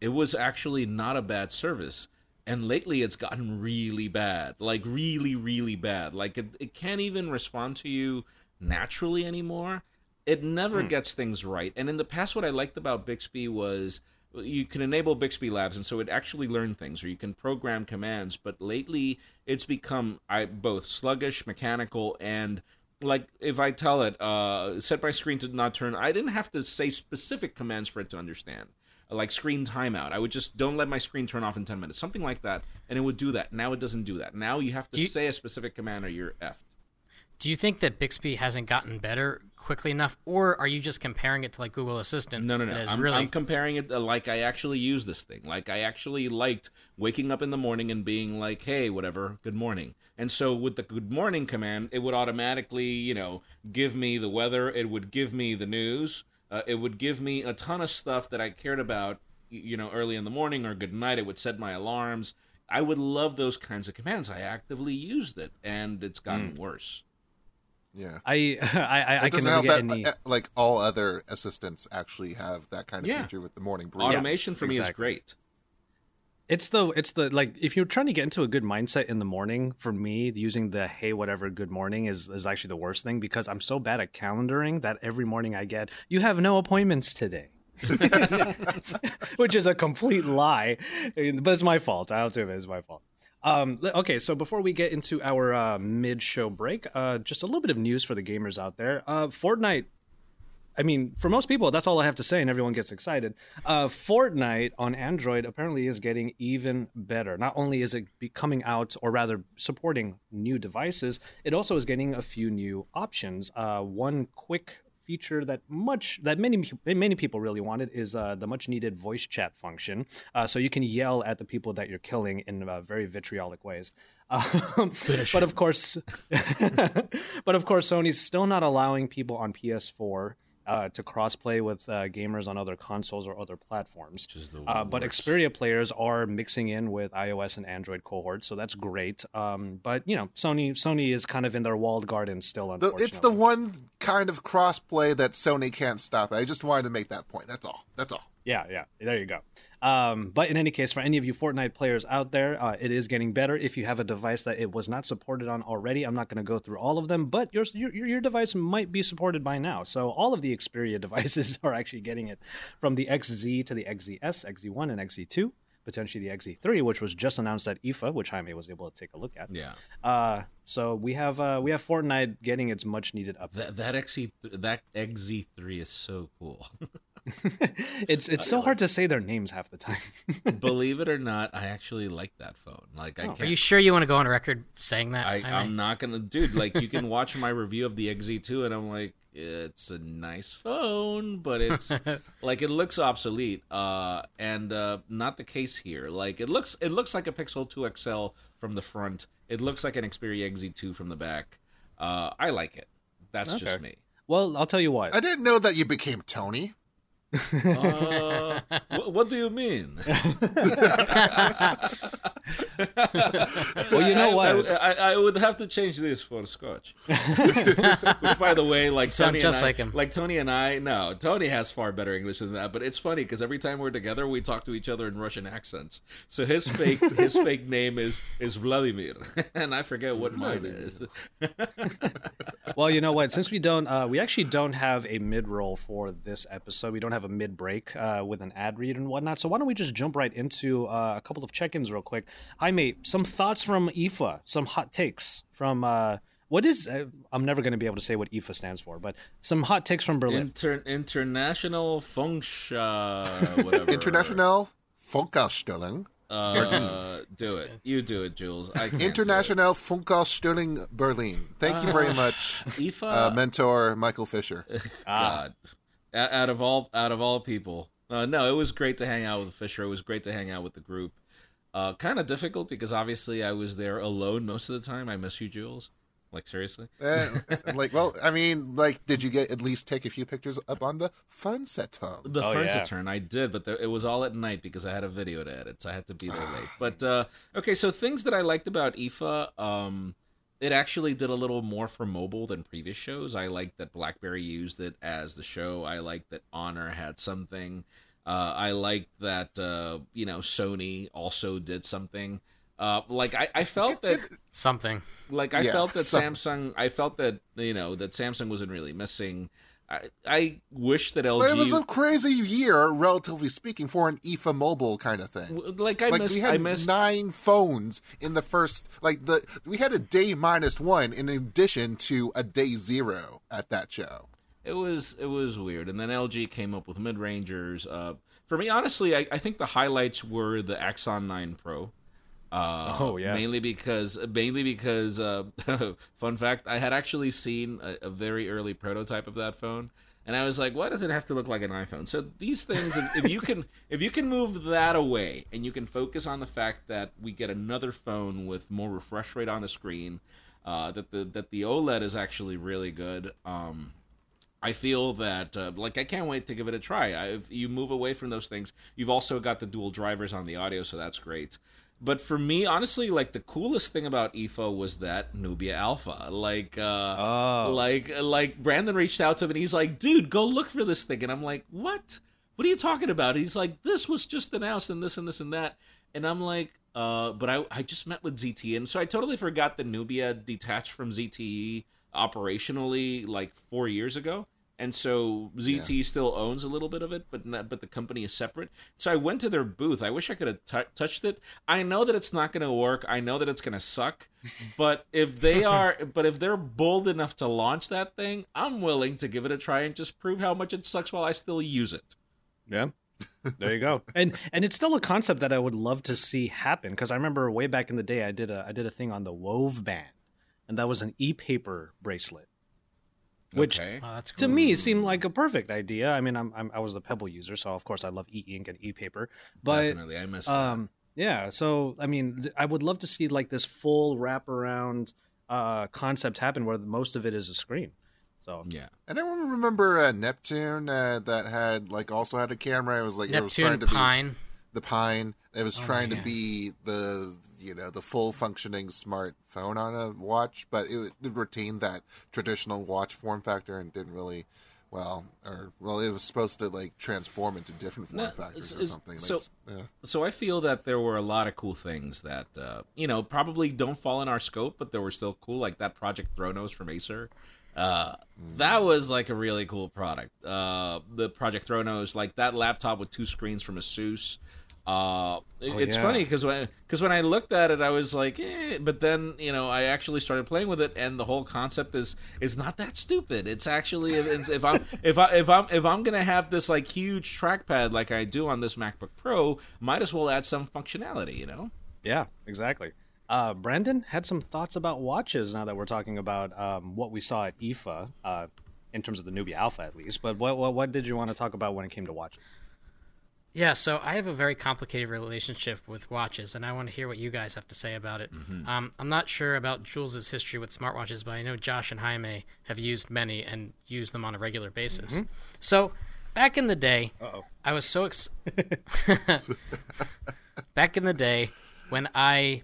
It was actually not a bad service. And lately it's gotten really bad. Like really, really bad. Like it, it can't even respond to you naturally anymore. It never gets things right. And in the past what I liked about Bixby was you can enable Bixby Labs and so it actually learned things or you can program commands, but lately it's become I both sluggish, mechanical and like if I tell it uh, set my screen to not turn, I didn't have to say specific commands for it to understand. Like screen timeout, I would just don't let my screen turn off in ten minutes, something like that, and it would do that. Now it doesn't do that. Now you have to you- say a specific command or you're effed. Do you think that Bixby hasn't gotten better quickly enough, or are you just comparing it to like Google Assistant? No, no, no. I'm, really I'm comparing it to, like I actually use this thing. Like I actually liked waking up in the morning and being like, "Hey, whatever, good morning." And so with the good morning command, it would automatically, you know, give me the weather. It would give me the news. Uh, it would give me a ton of stuff that I cared about, you know, early in the morning or good night. It would set my alarms. I would love those kinds of commands. I actively used it, and it's gotten worse. Yeah. I I, I, I can doesn't never get that, any. uh, like all other assistants actually have that kind of Yeah. feature with the morning brief. Automation for me is great. It's the it's the like if you're trying to get into a good mindset in the morning, for me, using the hey whatever good morning is is actually the worst thing because I'm so bad at calendaring that every morning I get you have no appointments today. Which is a complete lie. But it's my fault. I'll do it. It's my fault. Um, okay, so before we get into our uh, mid-show break, uh, just a little bit of news for the gamers out there. Uh, Fortnite I mean, for most people, that's all I have to say, and everyone gets excited. Uh, Fortnite on Android apparently is getting even better. Not only is it coming out, or rather supporting new devices, it also is getting a few new options. Uh, one quick feature that much that many many people really wanted is uh, the much needed voice chat function. Uh, so you can yell at the people that you're killing in uh, very vitriolic ways. Um, but of course, but of course, Sony's still not allowing people on PS4 uh, to crossplay with uh, gamers on other consoles or other platforms. is the uh, but worst. Xperia players are mixing in with iOS and Android cohorts, so that's great. Um, but you know, Sony Sony is kind of in their walled garden still. Unfortunately, it's the one kind of crossplay that Sony can't stop. I just wanted to make that point. That's all. That's all. Yeah, yeah. There you go. Um, but in any case, for any of you Fortnite players out there, uh, it is getting better. If you have a device that it was not supported on already, I'm not going to go through all of them, but your, your your device might be supported by now. So all of the Xperia devices are actually getting it, from the XZ to the XZS, XZ1, and XZ2. Potentially the XZ3, which was just announced at IFA, which Jaime was able to take a look at. Yeah. Uh, so we have uh, we have Fortnite getting its much needed That updates. that XE that XZ3 is so cool. it's it's so hard to say their names half the time. Believe it or not, I actually like that phone. Like I Are can't. you sure you want to go on record saying that? I, I'm not gonna, dude. Like you can watch my review of the XZ2, and I'm like, it's a nice phone, but it's like it looks obsolete. Uh, and uh, not the case here. Like it looks, it looks like a Pixel 2 XL from the front. It looks like an Xperia XZ2 from the back. Uh, I like it. That's just me. well, I'll tell you what. I didn't know that you became Tony. Uh, wh- what do you mean? Well, you know I, what? I, I would have to change this for Scotch. Which, by the way, like sound Tony, just and I, like him. like Tony and I, no, Tony has far better English than that. But it's funny because every time we're together, we talk to each other in Russian accents. So his fake his fake name is is Vladimir, and I forget what mine is. Well, you know what? Since we don't, uh, we actually don't have a mid roll for this episode. We don't have a mid break uh, with an ad read and whatnot. So why don't we just jump right into uh, a couple of check ins real quick? Hi, mate. Some thoughts from IFA, some hot takes from uh, What is? Uh, I'm never going to be able to say what IFA stands for, but some hot takes from Berlin. Inter- International Funksha, whatever. International Funkausstellung. Uh, do it. You do it, Jules. I can't. International Funkausstellung Berlin. Thank you very much, IFA. uh, mentor Michael Fisher. God, O- out of all out of all people, uh, no, it was great to hang out with Fisher. It was great to hang out with the group. Uh, kind of difficult because obviously I was there alone most of the time. I miss you, Jules. Like seriously. Eh, like, well, I mean, like, did you get at least take a few pictures up on the fun set home? The Oh, first yeah. turn I did, but there, it was all at night because I had a video to edit, so I had to be there late. But uh, okay, so things that I liked about IFA, um, it actually did a little more for mobile than previous shows. I like that BlackBerry used it as the show. I like that Honor had something. Uh, I like that uh, you know Sony also did something. Uh, like I, I felt that Something. like I Yeah, felt that so- Samsung I felt that you know that Samsung wasn't really missing. I I wish that But it was a crazy year, relatively speaking, for an IFA mobile kind of thing. like I like missed we I had missed nine phones in the first like the we had a day minus one in addition to a day zero at that show. it was it was weird and then lg came up with mid-rangers uh for me honestly i, I think the highlights were the axon 9 pro uh Oh, yeah. mainly because mainly because uh fun fact i had actually seen a, a very early prototype of that phone and i was like why does it have to look like an iphone so these things if, if you can if you can move that away and you can focus on the fact that we get another phone with more refresh rate on the screen uh, that the that the OLED is actually really good. Um, I feel that uh, like I can't wait to give it a try. I, if you move away from those things, you've also got the dual drivers on the audio, so that's great. But for me, honestly, like the coolest thing about IFA was that Nubia Alpha. Like, uh, Oh. like, like Brandon reached out to me and he's like, "Dude, go look for this thing," and I'm like, "What? What are you talking about?" He's like, "This was just announced and this and this and that," and I'm like, uh, but I, I just met with ZTE, and so I totally forgot that Nubia detached from ZTE operationally like four years ago, and so ZTE still owns a little bit of it, but not, but the company is separate. So I went to their booth. I wish I could have t- touched it. I know that it's not going to work. I know that it's going to suck, but if they are, but if they're bold enough to launch that thing, I'm willing to give it a try and just prove how much it sucks while I still use it. Yeah. There you go. And and it's still a concept that I would love to see happen because I remember way back in the day I did a I did a thing on the Wove band, and that was an e-paper bracelet, which Okay. Oh, that's to me seemed like a perfect idea. I mean, I'm, I'm I was the Pebble user, so of course I love e-ink and e-paper, but Definitely, I missed that. um yeah so i mean th- i would love to see like this full wraparound uh concept happen where most of it is a screen so Yeah. And I remember uh, Neptune uh, that had like also had a camera. It was like it was Neptune trying to be Pine. the Pine. It was trying to be the you know the full functioning smartphone on a watch, but it, it retained that traditional watch form factor and didn't really. Well, or well, it was supposed to like transform into different form No, factors or something. so- Like, yeah. So I feel that there were a lot of cool things that uh, you know probably don't fall in our scope, but they were still cool. Like that Project Thronos from Acer. Uh, that was like a really cool product. Uh, the Project Thronos, like that laptop with two screens from Asus. Uh, it- it's yeah. funny because when because when I looked at it, I was like, eh, but then you know I actually started playing with it, and the whole concept is is not that stupid. It's actually it's, if I'm if I if I'm if I'm gonna have this like huge trackpad like I do on this MacBook Pro, might as well add some functionality, you know. yeah exactly uh brandon had some thoughts about watches now that we're talking about um what we saw at ifa uh in terms of the nubia alpha at least but what what, what did you want to talk about when it came to watches Yeah, so I have a very complicated relationship with watches, and I want to hear what you guys have to say about it. Um, I'm not sure about Jules's history with smartwatches, but I know Josh and Jaime have used many and use them on a regular basis. So, back in the day, I was so ex- back in the day when I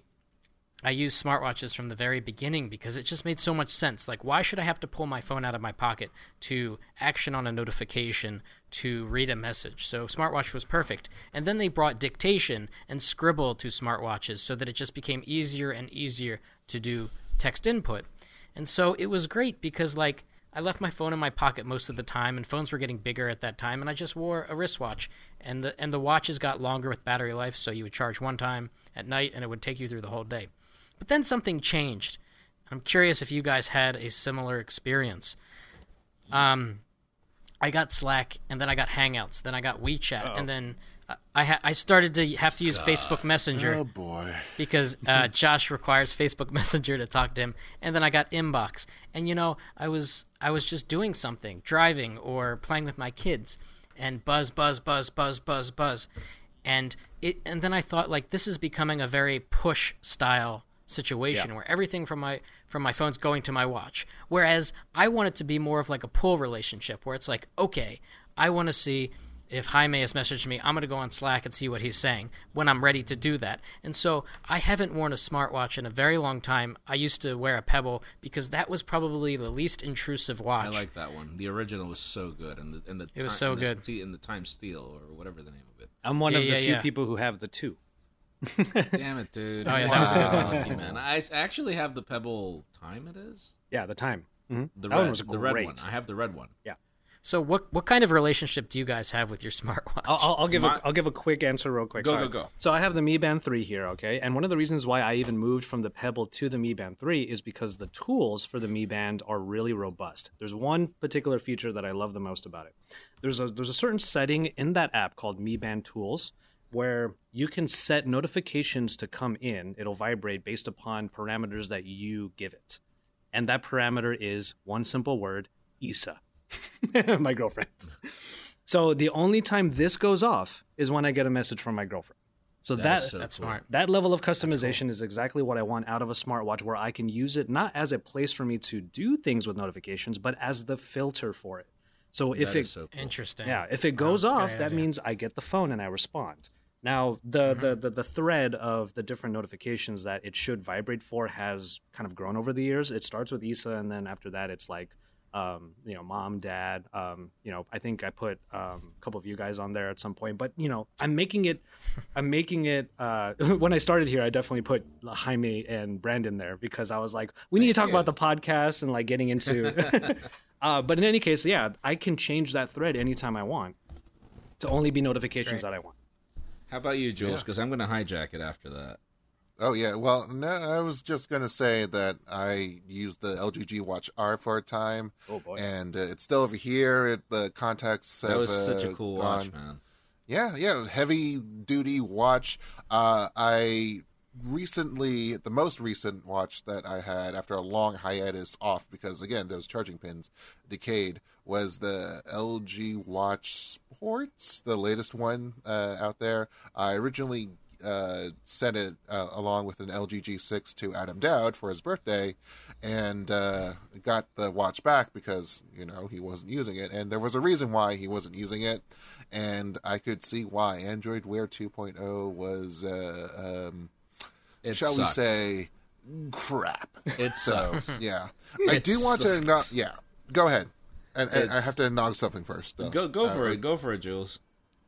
I used smartwatches from the very beginning because it just made so much sense. Like, why should I have to pull my phone out of my pocket to action on a notification, to read a message? So, smartwatch was perfect. And then they brought dictation and scribble to smartwatches so that it just became easier and easier to do text input. And so it was great because, like, I left my phone in my pocket most of the time, and phones were getting bigger at that time, and I just wore a wristwatch. And the and the watches got longer with battery life, so you would charge one time at night, and it would take you through the whole day. But then something changed. I'm curious if you guys had a similar experience. Um, I got Slack, and then I got Hangouts, then I got WeChat, and then I I, ha- I started to have to use Facebook Messenger Oh boy. because uh, Josh requires Facebook Messenger to talk to him, and then I got Inbox. And you know, I was I was just doing something, driving or playing with my kids, and buzz, buzz, buzz, buzz, buzz, buzz, and it. And then I thought like this is becoming a very push style situation Yeah. where everything from my from my phone's going to my watch. Whereas I want it to be more of like a pull relationship where it's like, okay, I want to see if Jaime has messaged me, I'm going to go on Slack and see what he's saying when I'm ready to do that. And so I haven't worn a smartwatch in a very long time. I used to wear a Pebble because that was probably the least intrusive watch. I like that one. The original was so good, and the and the It was Ti- so and the good. T- and the Time Steel or whatever the name of it. I'm one Yeah, of the yeah, few yeah. people who have the two. Damn it, dude! Oh, yeah, that was a good one. Lucky, man. I s- actually have the Pebble Time. It is Yeah, the time. hmm the that red, one was the great. red one. I have the red one. Yeah. So what what kind of relationship do you guys have with your smartwatch? I'll, I'll, I'll give My- a I'll give a quick answer real quick. Go, Sorry. go, go. So I have the Mi Band 3 here, okay? And one of the reasons why I even moved from the Pebble to the Mi Band 3 is because the tools for the Mi Band are really robust. There's one particular feature that I love the most about it. There's a there's a certain setting in that app called Mi Band Tools where you can set notifications to come in. It'll vibrate based upon parameters that you give it. And that parameter is one simple word, Isa. my girlfriend. So the only time this goes off is when I get a message from my girlfriend. So that, is so That's cool. smart. that level of customization is exactly what I want out of a smartwatch where I can use it not as a place for me to do things with notifications, but as the filter for it. So if That it is so cool. Interesting. yeah, if it goes that's off, that idea. means I get the phone and I respond. Now, the, the, the the thread of the different notifications that it should vibrate for has kind of grown over the years. It starts with Isa, and then after that, it's like, um, you know, mom, dad. Um, you know, I think I put um, a couple of you guys on there at some point, but you know, I'm making it. I'm making it. Uh, when I started here, I definitely put Jaime and Brandon there because I was like, we need to talk about the podcast and like getting into. uh, but in any case, yeah, I can change that thread anytime I want to only be notifications that I want. How about you, Jules? Because I'm going to hijack it after that. Oh yeah, well, no, I was just gonna say that I used the LG G Watch R for a time, Oh boy. and uh, it's still over here. It, the contacts That have, was such a uh, cool gone. watch, man. Yeah, yeah, heavy duty watch. Uh, I recently, the most recent watch that I had after a long hiatus off because again those charging pins decayed was the LG Watch Sports, the latest one uh, out there. I originally uh, sent it uh, along with an LG G6 to Adam Dowd for his birthday, and uh, got the watch back because you know he wasn't using it, and there was a reason why he wasn't using it, and I could see why. Android Wear 2.0 was, uh, um, It shall sucks. we say, crap. It So sucks. yeah, I do want to. No, yeah, go ahead. And, and I have to nog something first. Though. Go go Uh, for it. Go for it, Jules.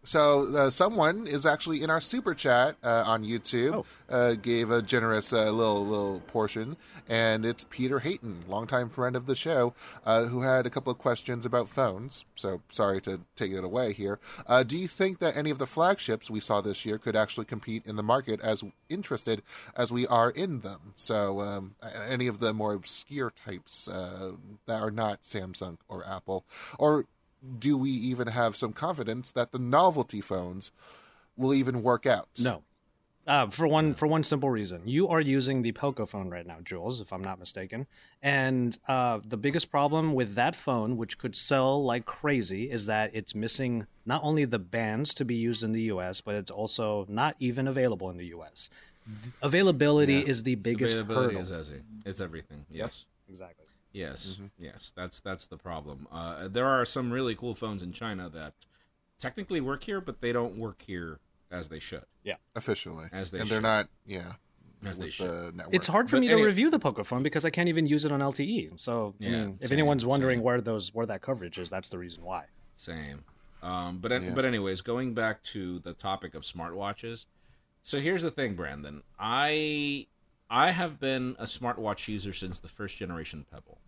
So uh, someone is actually in our super chat uh, on YouTube. Oh. Uh, gave a generous uh, little little portion, and it's Peter Hayton, longtime friend of the show, uh, who had a couple of questions about phones. So sorry to take it away here. Uh, do you think that any of the flagships we saw this year could actually compete in the market as interested as we are in them? So um, any of the more obscure types uh, that are not Samsung or Apple, or do we even have some confidence that the novelty phones will even work out? No. Uh, for one for one simple reason, you are using the Poco phone right now, Jules, if I'm not mistaken. And uh, the biggest problem with that phone, which could sell like crazy, is that it's missing not only the bands to be used in the U.S., but it's also not even available in the U.S. Availability is the biggest Availability hurdle. is It's everything. Yes. exactly. Yes. Mm-hmm. Yes. That's that's the problem. Uh, there are some really cool phones in China that technically work here, but they don't work here as they should. Yeah, officially, As they and they're not. Yeah, As they should. the. It's hard for But me anyway- to review the Poco phone because I can't even use it on LTE. So, I Yeah, mean, if anyone's wondering same. where those where that coverage is, that's the reason why. Same. Um, but an- but anyways, going back to the topic of smartwatches. So here's the thing, Brandon. I I have been a smartwatch user since the first generation Pebble.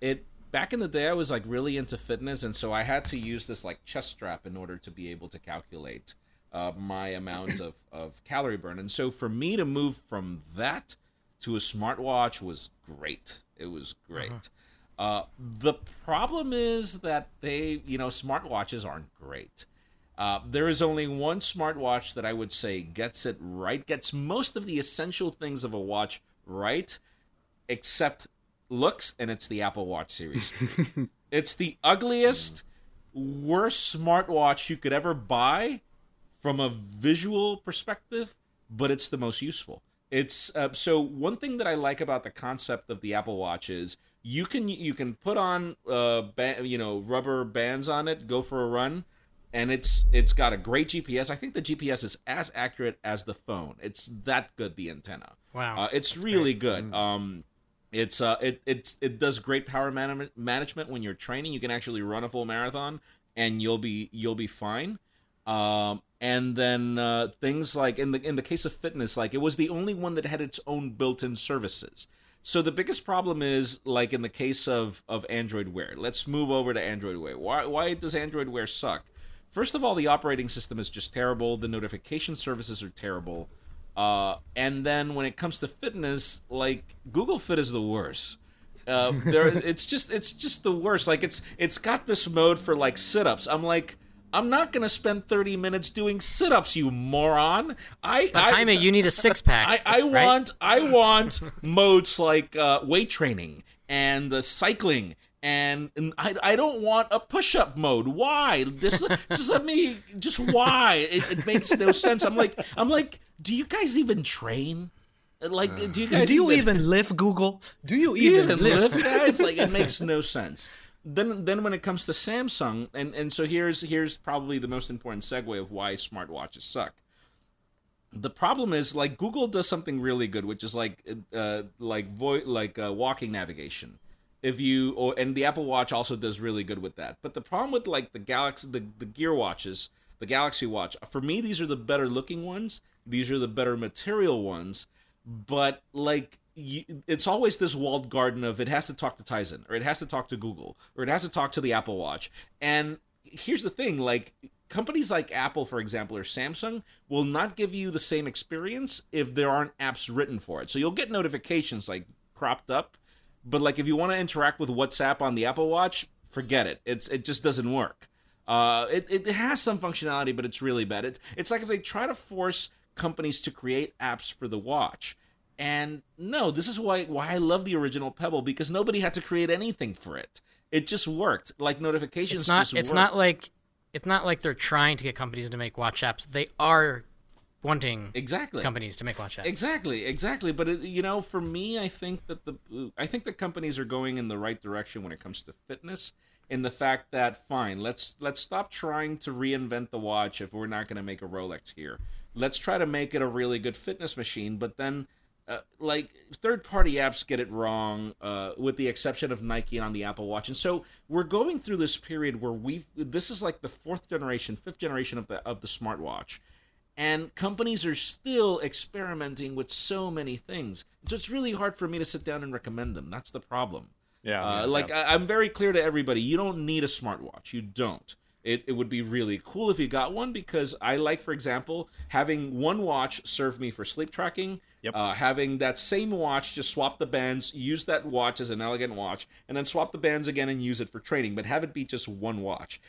It back in the day, I was like really into fitness, and so I had to use this like chest strap in order to be able to calculate uh, my amount of of calorie burn. And so for me to move from that to a smartwatch was great. It was great. Uh, the problem is that they, you know, smartwatches aren't great. Uh, there is only one smartwatch that I would say gets it right, gets most of the essential things of a watch right, except looks, and it's the Apple Watch Series it's the ugliest, worst smartwatch you could ever buy from a visual perspective, but it's the most useful. It's uh, so one thing that I like about the concept of the Apple Watch is you can you can put on uh ba- you know rubber bands on it, go for a run, and it's it's got a great GPS. I think the GPS is as accurate as the phone. It's that good the antenna. Wow, uh, it's really good. Um, it's uh it it's it does great power man- management when you're training. You can actually run a full marathon and you'll be you'll be fine. Um, and then uh, things like in the in the case of fitness, like it was the only one that had its own built-in services. So the biggest problem is like in the case of of Android Wear. Let's move over to Android Wear. Why why does Android Wear suck? First of all, the operating system is just terrible. The notification services are terrible. Uh, and then when it comes to fitness, like Google Fit is the worst. Uh, there, it's just it's just the worst. Like it's it's got this mode for like sit-ups. I'm like, I'm not gonna spend 30 minutes doing sit-ups, you moron. I, but I Jaime, you need a six pack. I, I right? want I want modes like uh, weight training and the cycling and, and I, I don't want a push-up mode. Why? Just just let me just why? It, it makes no sense. I'm like I'm like, do you guys even train? Like, do you guys Do you even lift Google? Do you do you even even lift? lift, guys? Like, it makes no sense. Then, then when it comes to Samsung, and and so here's here's probably the most important segue of why smartwatches suck. The problem is like Google does something really good, which is like uh like vo- like uh, walking navigation. If you or and the Apple Watch also does really good with that. But the problem with like the Galaxy the the Gear watches, the Galaxy Watch, for me these are the better looking ones. These are the better material ones but like you, it's always this walled garden of it has to talk to Tizen or it has to talk to Google or it has to talk to the Apple Watch. And here's the thing, like companies like Apple for example or Samsung will not give you the same experience if there aren't apps written for it. So you'll get notifications like cropped up, but like if you want to interact with WhatsApp on the Apple Watch, forget it. It's it just doesn't work. Uh, it, it has some functionality, but it's really bad. It, it's like if they try to force companies to create apps for the watch. And no, this is why why I love the original Pebble because nobody had to create anything for it. It just worked. Like notifications It's not. just It's worked. not like. It's not like they're trying to get companies to make watch apps. They are wanting exactly companies to make watch apps. Exactly, exactly. But it, you know, for me, I think that the I think that companies are going in the right direction when it comes to fitness. In the fact that fine, let's let's stop trying to reinvent the watch if we're not going to make a Rolex here. Let's try to make it a really good fitness machine. But then, uh, like third party apps get it wrong, uh, with the exception of Nike on the Apple Watch. And so we're going through this period where we this is like the fourth generation, fifth generation of the of the smartwatch and companies are still experimenting with so many things. So it's really hard for me to sit down and recommend them. That's the problem. Yeah, Uh, yeah, like yeah. I, I'm very clear to everybody: you don't need a smartwatch. You don't. It, it would be really cool if you got one because I like, for example, having one watch serve me for sleep tracking. Yep. Uh, having that same watch, just swap the bands, use that watch as an elegant watch, and then swap the bands again and use it for trading, but have it be just one watch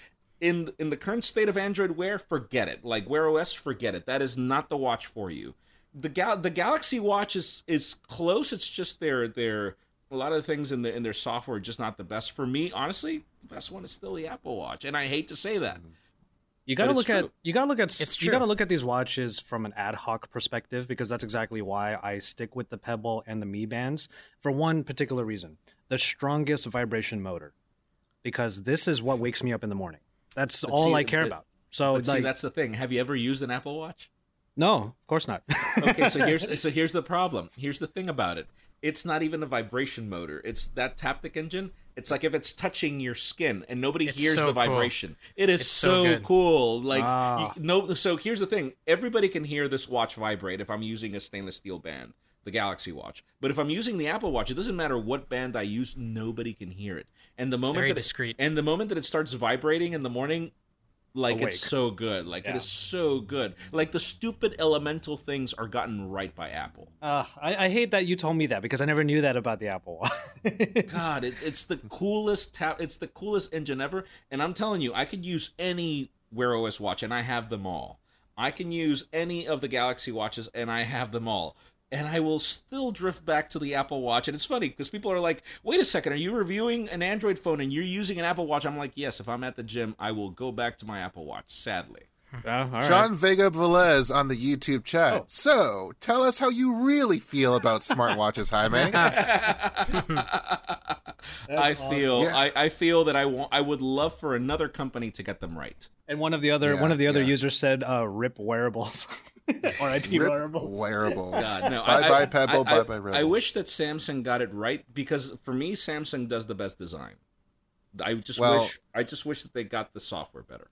in in the current state of Android Wear, forget it. Like Wear OS, forget it. That is not the watch for you. The Gal- the Galaxy Watch is is close. It's just their their a lot of the things in the in their software are just not the best for me. Honestly, the best one is still the Apple Watch, and I hate to say that. Mm-hmm. You gotta But it's look at you gotta look at It's you true. gotta look at these watches from an ad hoc perspective because that's exactly why I stick with the Pebble and the Mi bands for one particular reason: the strongest vibration motor, because this is what wakes me up in the morning. That's all see, I care but- about. So But see, that's the thing. Have you ever used an Apple Watch? no, of course not. okay, so here's so here's the problem. Here's the thing about it. It's not even a vibration motor. It's that Taptic engine. It's like if it's touching your skin and nobody It's hears so the cool. vibration. It is It's so so, cool. Like Ah. you, no. So here's the thing. Everybody can hear this watch vibrate if I'm using a stainless steel band, the Galaxy Watch. But if I'm using the Apple Watch, it doesn't matter what band I use. Nobody can hear it. And the moment very that it- and the moment that it starts vibrating in the morning, Like Awake. it's so good. Like Yeah. it is so good. Like the stupid elemental things are gotten right by Apple. Uh, I, I hate that you told me that because I never knew that about the Apple Watch. God, it's it's the coolest tap. It's the coolest engine ever. And I'm telling you, I could use any Wear OS watch, and I have them all. I can use any of the Galaxy watches, and I have them all. And I will still drift back to the Apple Watch. And it's funny because people are like, "Wait a second, are you reviewing an Android phone and you're using an Apple Watch?" I'm like, "Yes. If I'm at the gym, I will go back to my Apple Watch." Sadly. Oh, all right. John Vega Velez on the YouTube chat. Oh. So, tell us how you really feel about smartwatches, Jaime. I feel Yeah. I, I feel that I want I would love for another company to get them right. And one of the other Yeah, one of the other yeah. users said, uh, "Rip wearables." R.I.P. Rip wearables. wearables. God, no, bye I, bye I- Pebble, I, bye bye I, Rebel. I wish that Samsung got it right because for me, Samsung does the best design. I just Well- wish I just wish that they got the software better.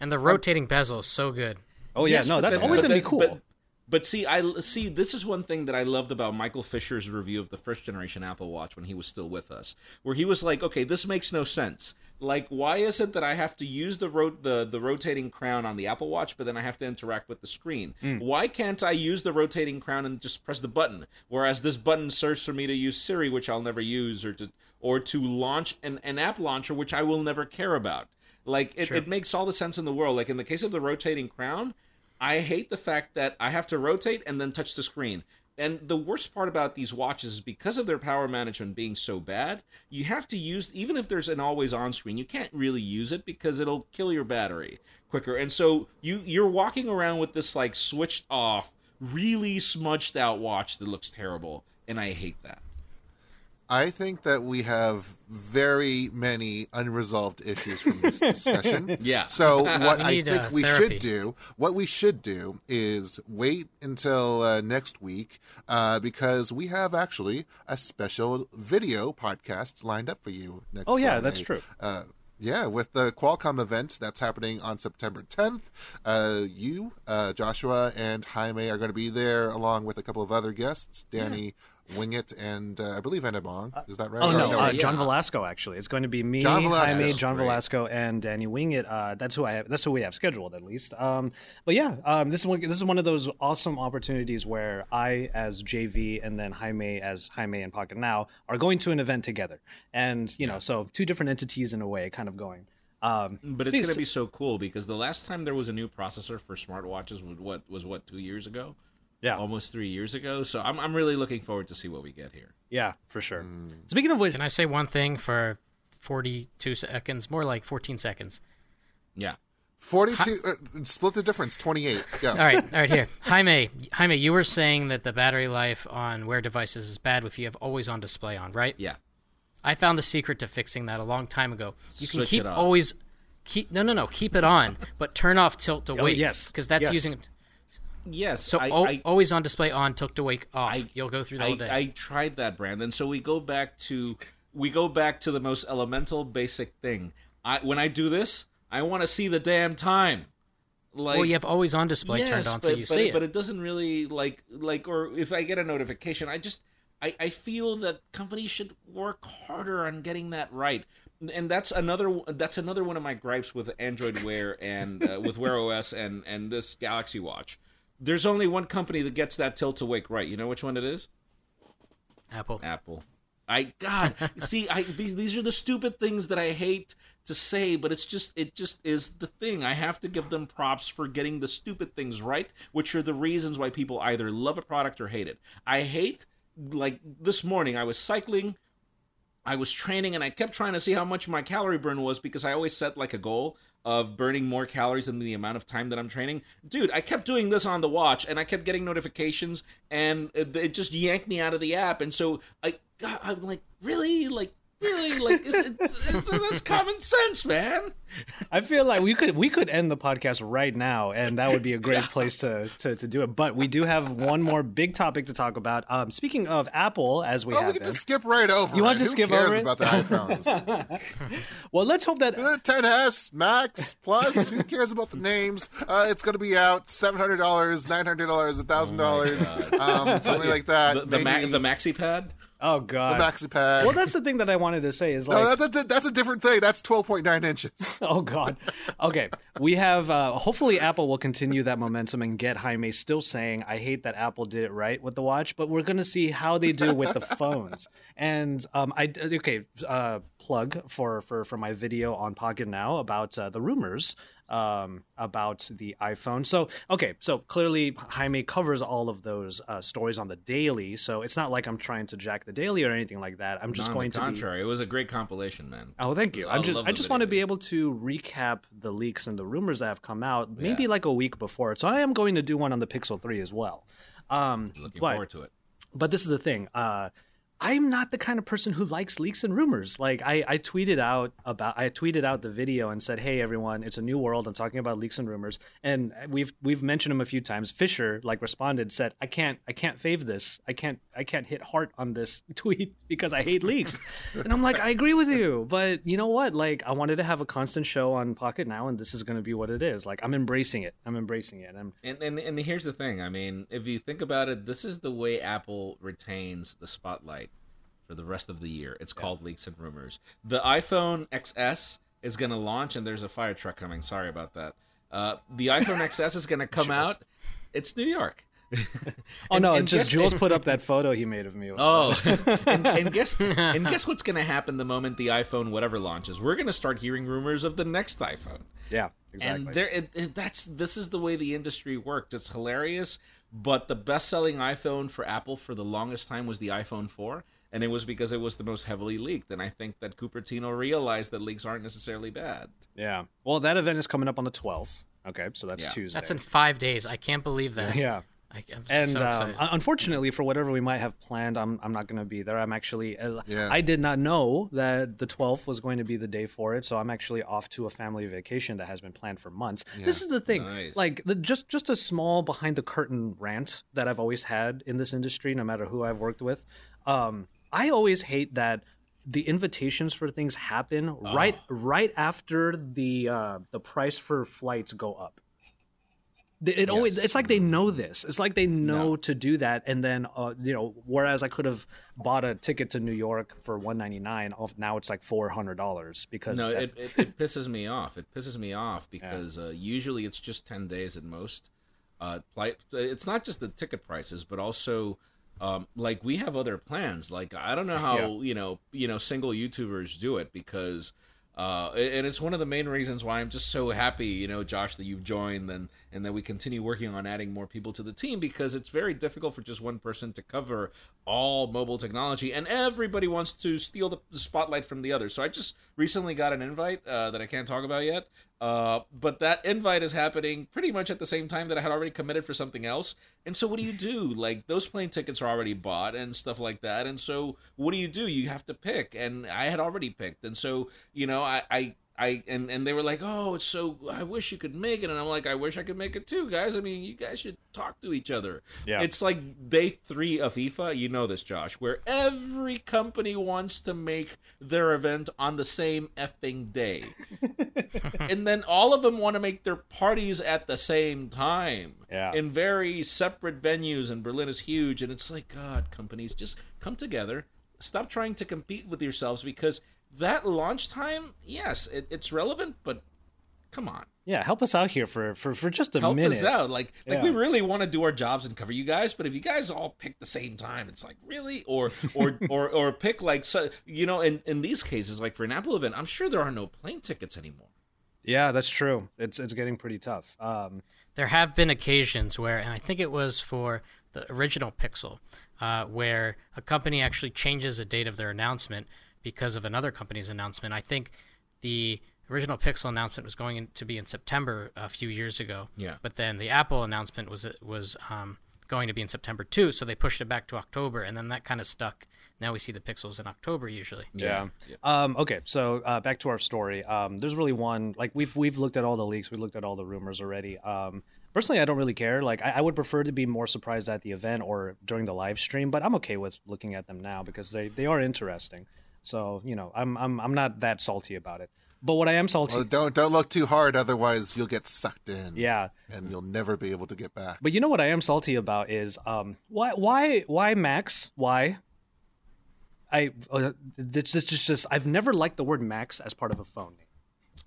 And the rotating bezel is so good. Oh yeah, Yes, no, that's then- always gonna be cool. But, but see, I see. This is one thing that I loved about Michael Fisher's review of the first generation Apple Watch when he was still with us, where he was like, "Okay, this makes no sense. Like, why is it that I have to use the ro- the the rotating crown on the Apple Watch, but then I have to interact with the screen? Mm. Why can't I use the rotating crown and just press the button? Whereas this button serves for me to use Siri, which I'll never use, or to or to launch an, an app launcher, which I will never care about." Like it, it makes all the sense in the world. Like in the case of the rotating crown, I hate the fact that I have to rotate and then touch the screen. And the worst part about these watches is because of their power management being so bad, you have to use even if there's an always on screen, you can't really use it because it'll kill your battery quicker. And so you you're walking around with this like switched off, really smudged out watch that looks terrible, and I hate that. I think that we have very many unresolved issues from this discussion. Yeah. So what We I think uh, we therapy. should do, what we should do, is wait until uh, next week uh, because we have actually a special video podcast lined up for you next. Oh, yeah, Friday. that's true. Uh, yeah, with the Qualcomm event that's happening on September 10th, uh, you, uh, Joshua, and Jaime are going to be there along with a couple of other guests, Danny Winget and uh, I believe Endemong. Is that right? Oh Or no, no, uh, yeah. John Velasco. Actually, it's going to be me, John Velasco. Jaime, John Great. Velasco, and Danny Winget. Uh, that's who I have. That's who we have scheduled at least. Um, but yeah, um, this is one. This is one of those awesome opportunities where I, as JV, and then Jaime as Jaime and Pocket Now, are going to an event together, and you know, so two different entities in a way, kind of going. Um, But it's going to be so cool because the last time there was a new processor for smartwatches was what was what two years ago, yeah, almost three years ago. So I'm I'm really looking forward to see what we get here. yeah, for sure. Speaking of which, Can I say one thing for 42 seconds? More like 14 seconds. Yeah. 42, uh, split the difference, 28. Go. All right, all right, here. Jaime, Jaime, you were saying that the battery life on Wear devices is bad if you have always on display on, right? Yeah. I found the secret to fixing that a long time ago. You can Switch keep it off. always keep no no no keep it on, but turn off tilt to wake. Oh, yes, because that's yes. using Yes. so I, al- I, always on display on tilt to wake off. I- You'll go through whole day. I tried that, Brandon. So we go back to we go back to the most elemental, basic thing. I when I do this, I want to see the damn time. Like, well, you have always on display yes, turned on, but, so you but, see it. but it. it doesn't really like like or if I get a notification, I just I, I feel that companies should work harder on getting that right. And that's another that's another one of my gripes with Android Wear and uh, with Wear OS and and this Galaxy Watch. There's only one company that gets that tilt awake right. You know which one it is? Apple. Apple. I God, see, I these these are the stupid things that I hate to say, but it's just it just is the thing. I have to give them props for getting the stupid things right, which are the reasons why people either love a product or hate it. I hate like this morning I was cycling I was training and I kept trying to see how much my calorie burn was because I always set like a goal of burning more calories than the amount of time that I'm training. Dude, I kept doing this on the watch and I kept getting notifications and it, it just yanked me out of the app. And so I I'm like, really? Like, really? Like, is it, that's common sense, man. I feel like we could we could end the podcast right now, and that would be a great place to, to to do it. But we do have one more big topic to talk about. Um, speaking of Apple, as we Oh, have we can been, just skip right over. You want it. to Who skip cares over it? about the iPhones? well, let's hope that Uh, 10s Max Plus. Who cares about the names? Uh, it's going to be out seven hundred dollars, nine hundred dollars, thousand dollars, um, something like that. The, the, ma- the maxi pad? Oh god, the god. maxi pad. Well, that's the thing that I wanted to say is like no, that, that's, a, that's a different thing. That's 12.9 inches. Oh God. Okay, we have. Uh, hopefully, Apple will continue that momentum and get Jaime still saying, "I hate that Apple did it right with the watch," but we're gonna see how they do with the phones. And um, I okay, uh, plug for for for my video on Pocket Now about uh, the rumors um, about the iPhone. So, okay, so clearly Jaime covers all of those uh, stories on the daily. So it's not like I'm trying to jack the daily or anything like that. I'm just On going the to be. contrary, it was a great compilation, man. Oh, thank you. I I'm just I just want to be able to recap the leaks and the rumors that have come out, maybe Yeah. like a week before. So I am going to do one on the Pixel 3 as well. Um, Looking but, forward to it. but this is the thing. Uh, I'm not the kind of person who likes leaks and rumors. Like I, I tweeted out about I tweeted out the video and said, "Hey everyone, it's a new world. I'm talking about leaks and rumors." And we've we've mentioned them a few times. Fisher like responded, said, "I can't I can't fave this. I can't I can't hit heart on this tweet because I hate leaks." and I'm like, "I agree with you, but you know what? Like I wanted to have a constant show on Pocket now, and this is going to be what it is. Like I'm embracing it. I'm embracing it. I'm And, and and here's the thing. I mean, if you think about it, this is the way Apple retains the spotlight for the rest of the year. It's called leaks and rumors. The iPhone XS is going to launch, and there's a fire truck coming. Sorry about that. Uh, the iPhone XS is going to come out. It's New York. Oh no! and just guess- Jules put up that photo he made of me. Oh, and, and guess and guess what's going to happen the moment the iPhone whatever launches? We're going to start hearing rumors of the next iPhone. yeah, exactly. And there, it, it, that's this is the way the industry worked. It's hilarious, but the best-selling iPhone for Apple for the longest time was the iPhone 4, and it was because it was the most heavily leaked. And I think that Cupertino realized that leaks aren't necessarily bad. Yeah. Well, that event is coming up on the 12th. Okay, so that's Yeah. Tuesday. That's in five days. I can't believe that. yeah. I, I'm And so um, unfortunately, for whatever we might have planned, I'm, I'm not going to be there. I'm actually, uh, Yeah. I did not know that the 12th was going to be the day for it. So I'm actually off to a family vacation that has been planned for months. This is the thing. Nice. Like, the, just, just a small behind the curtain rant that I've always had in this industry, no matter who I've worked with. Um, I always hate that the invitations for things happen right right after the uh, the price for flights go up. It it always it's like they know this. It's like they know to do that, and then uh, you know. Whereas I could have bought a ticket to New York for one ninety nine, now it's like four hundred dollars because No, that- it, it, it pisses me off. It pisses me off because uh, usually it's just ten days at most. Uh, flight. It's not just the ticket prices, but also um, like we have other plans. Like I don't know how Yeah. you know you know single YouTubers do it because. Uh, and it's one of the main reasons why I'm just so happy, you know, Josh, that you've joined and and that we continue working on adding more people to the team because it's very difficult for just one person to cover all mobile technology, and everybody wants to steal the, the spotlight from the other. So I just recently got an invite uh, that I can't talk about yet, uh, but that invite is happening pretty much at the same time that I had already committed for something else. And so what do you do? Like those plane tickets are already bought and stuff like that. And so what do you do? You have to pick, and I had already picked, and so you know I. I I and, and they were like, oh, it's so. I wish you could make it, and I'm like, I wish I could make it too, guys. I mean, you guys should talk to each other. Yeah. It's like day three of IFA. You know this, Josh, where every company wants to make their event on the same effing day, and then all of them want to make their parties at the same time. Yeah. In very separate venues, and Berlin is huge, and it's like, God, companies just come together. Stop trying to compete with yourselves because that launch time, yes, it, it's relevant, but come on, yeah, help us out here for for, for just a help minute. us out. Like, like Yeah. we really want to do our jobs and cover you guys, but if you guys all pick the same time, it's like really, or or or or pick like so, you know, in in these cases, like for an Apple event, I'm sure there are no plane tickets anymore. Yeah, that's true. It's it's getting pretty tough. Um, there have been occasions where, and I think it was for the original Pixel, uh, where a company actually changes the date of their announcement because of another company's announcement. I think the original Pixel announcement was going to be in September a few years ago. Yeah. But then the Apple announcement was was um, going to be in September too, so they pushed it back to October, and then that kind of stuck. Now we see the Pixels in October usually. Yeah. Um, okay, so uh, back to our story. Um, there's really one like we've we've looked at all the leaks, we looked at all the rumors already. Um, personally, I don't really care. Like I, I would prefer to be more surprised at the event or during the live stream, but I'm okay with looking at them now because they, they are interesting. So you know, I'm I'm I'm not that salty about it. But what I am salty, Well, don't don't look too hard, otherwise you'll get sucked in. yeah. and you'll never be able to get back. But you know what I am salty about is um why why why Max why I uh, this is just, just I've never liked the word Max as part of a phone name.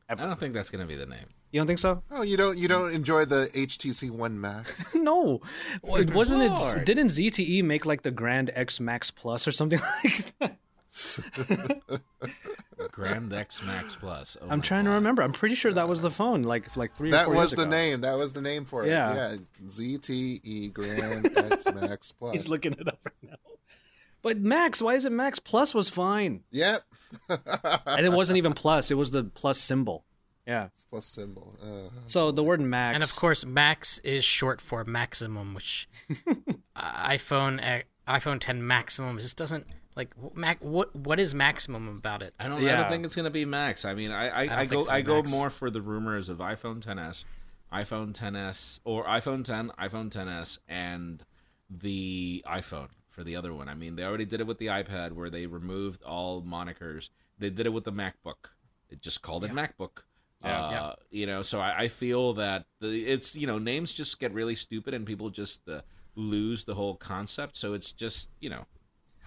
I don't think that's gonna be the name. You don't think so? Oh, you don't you don't enjoy the HTC One Max? no, it wasn't it? Didn't ZTE make like the Grand X Max Plus or something like that? Grand X Max Plus. Oh I'm my trying to remember. I'm pretty sure that was the phone, like like three. or That four was years the ago. name. That was the name for it. Yeah. Yeah, ZTE Grand X Max Plus. He's looking it up right now. But Max, why is it Max? Plus was fine, Yep. and it wasn't even plus. It was the plus symbol. Yeah. Plus symbol. Uh, So the word Max, And of course, max is short for maximum, which iPhone uh, iPhone 10 maximum just doesn't like wh- mac. What what is maximum about it? I don't. Yeah. I don't think it's gonna be Max. I mean, I I, I, think go so, I go Max. more for the rumors of iPhone 10s, iPhone 10s, or iPhone 10, iPhone 10s, and the iPhone for the other one. I mean, they already did it with the iPad, where they removed all monikers. They did it with the MacBook. It just called it MacBook. Yeah. Uh, Yeah. You know, so I, I feel that the, it's you know names just get really stupid and people just uh, lose the whole concept. So it's just you know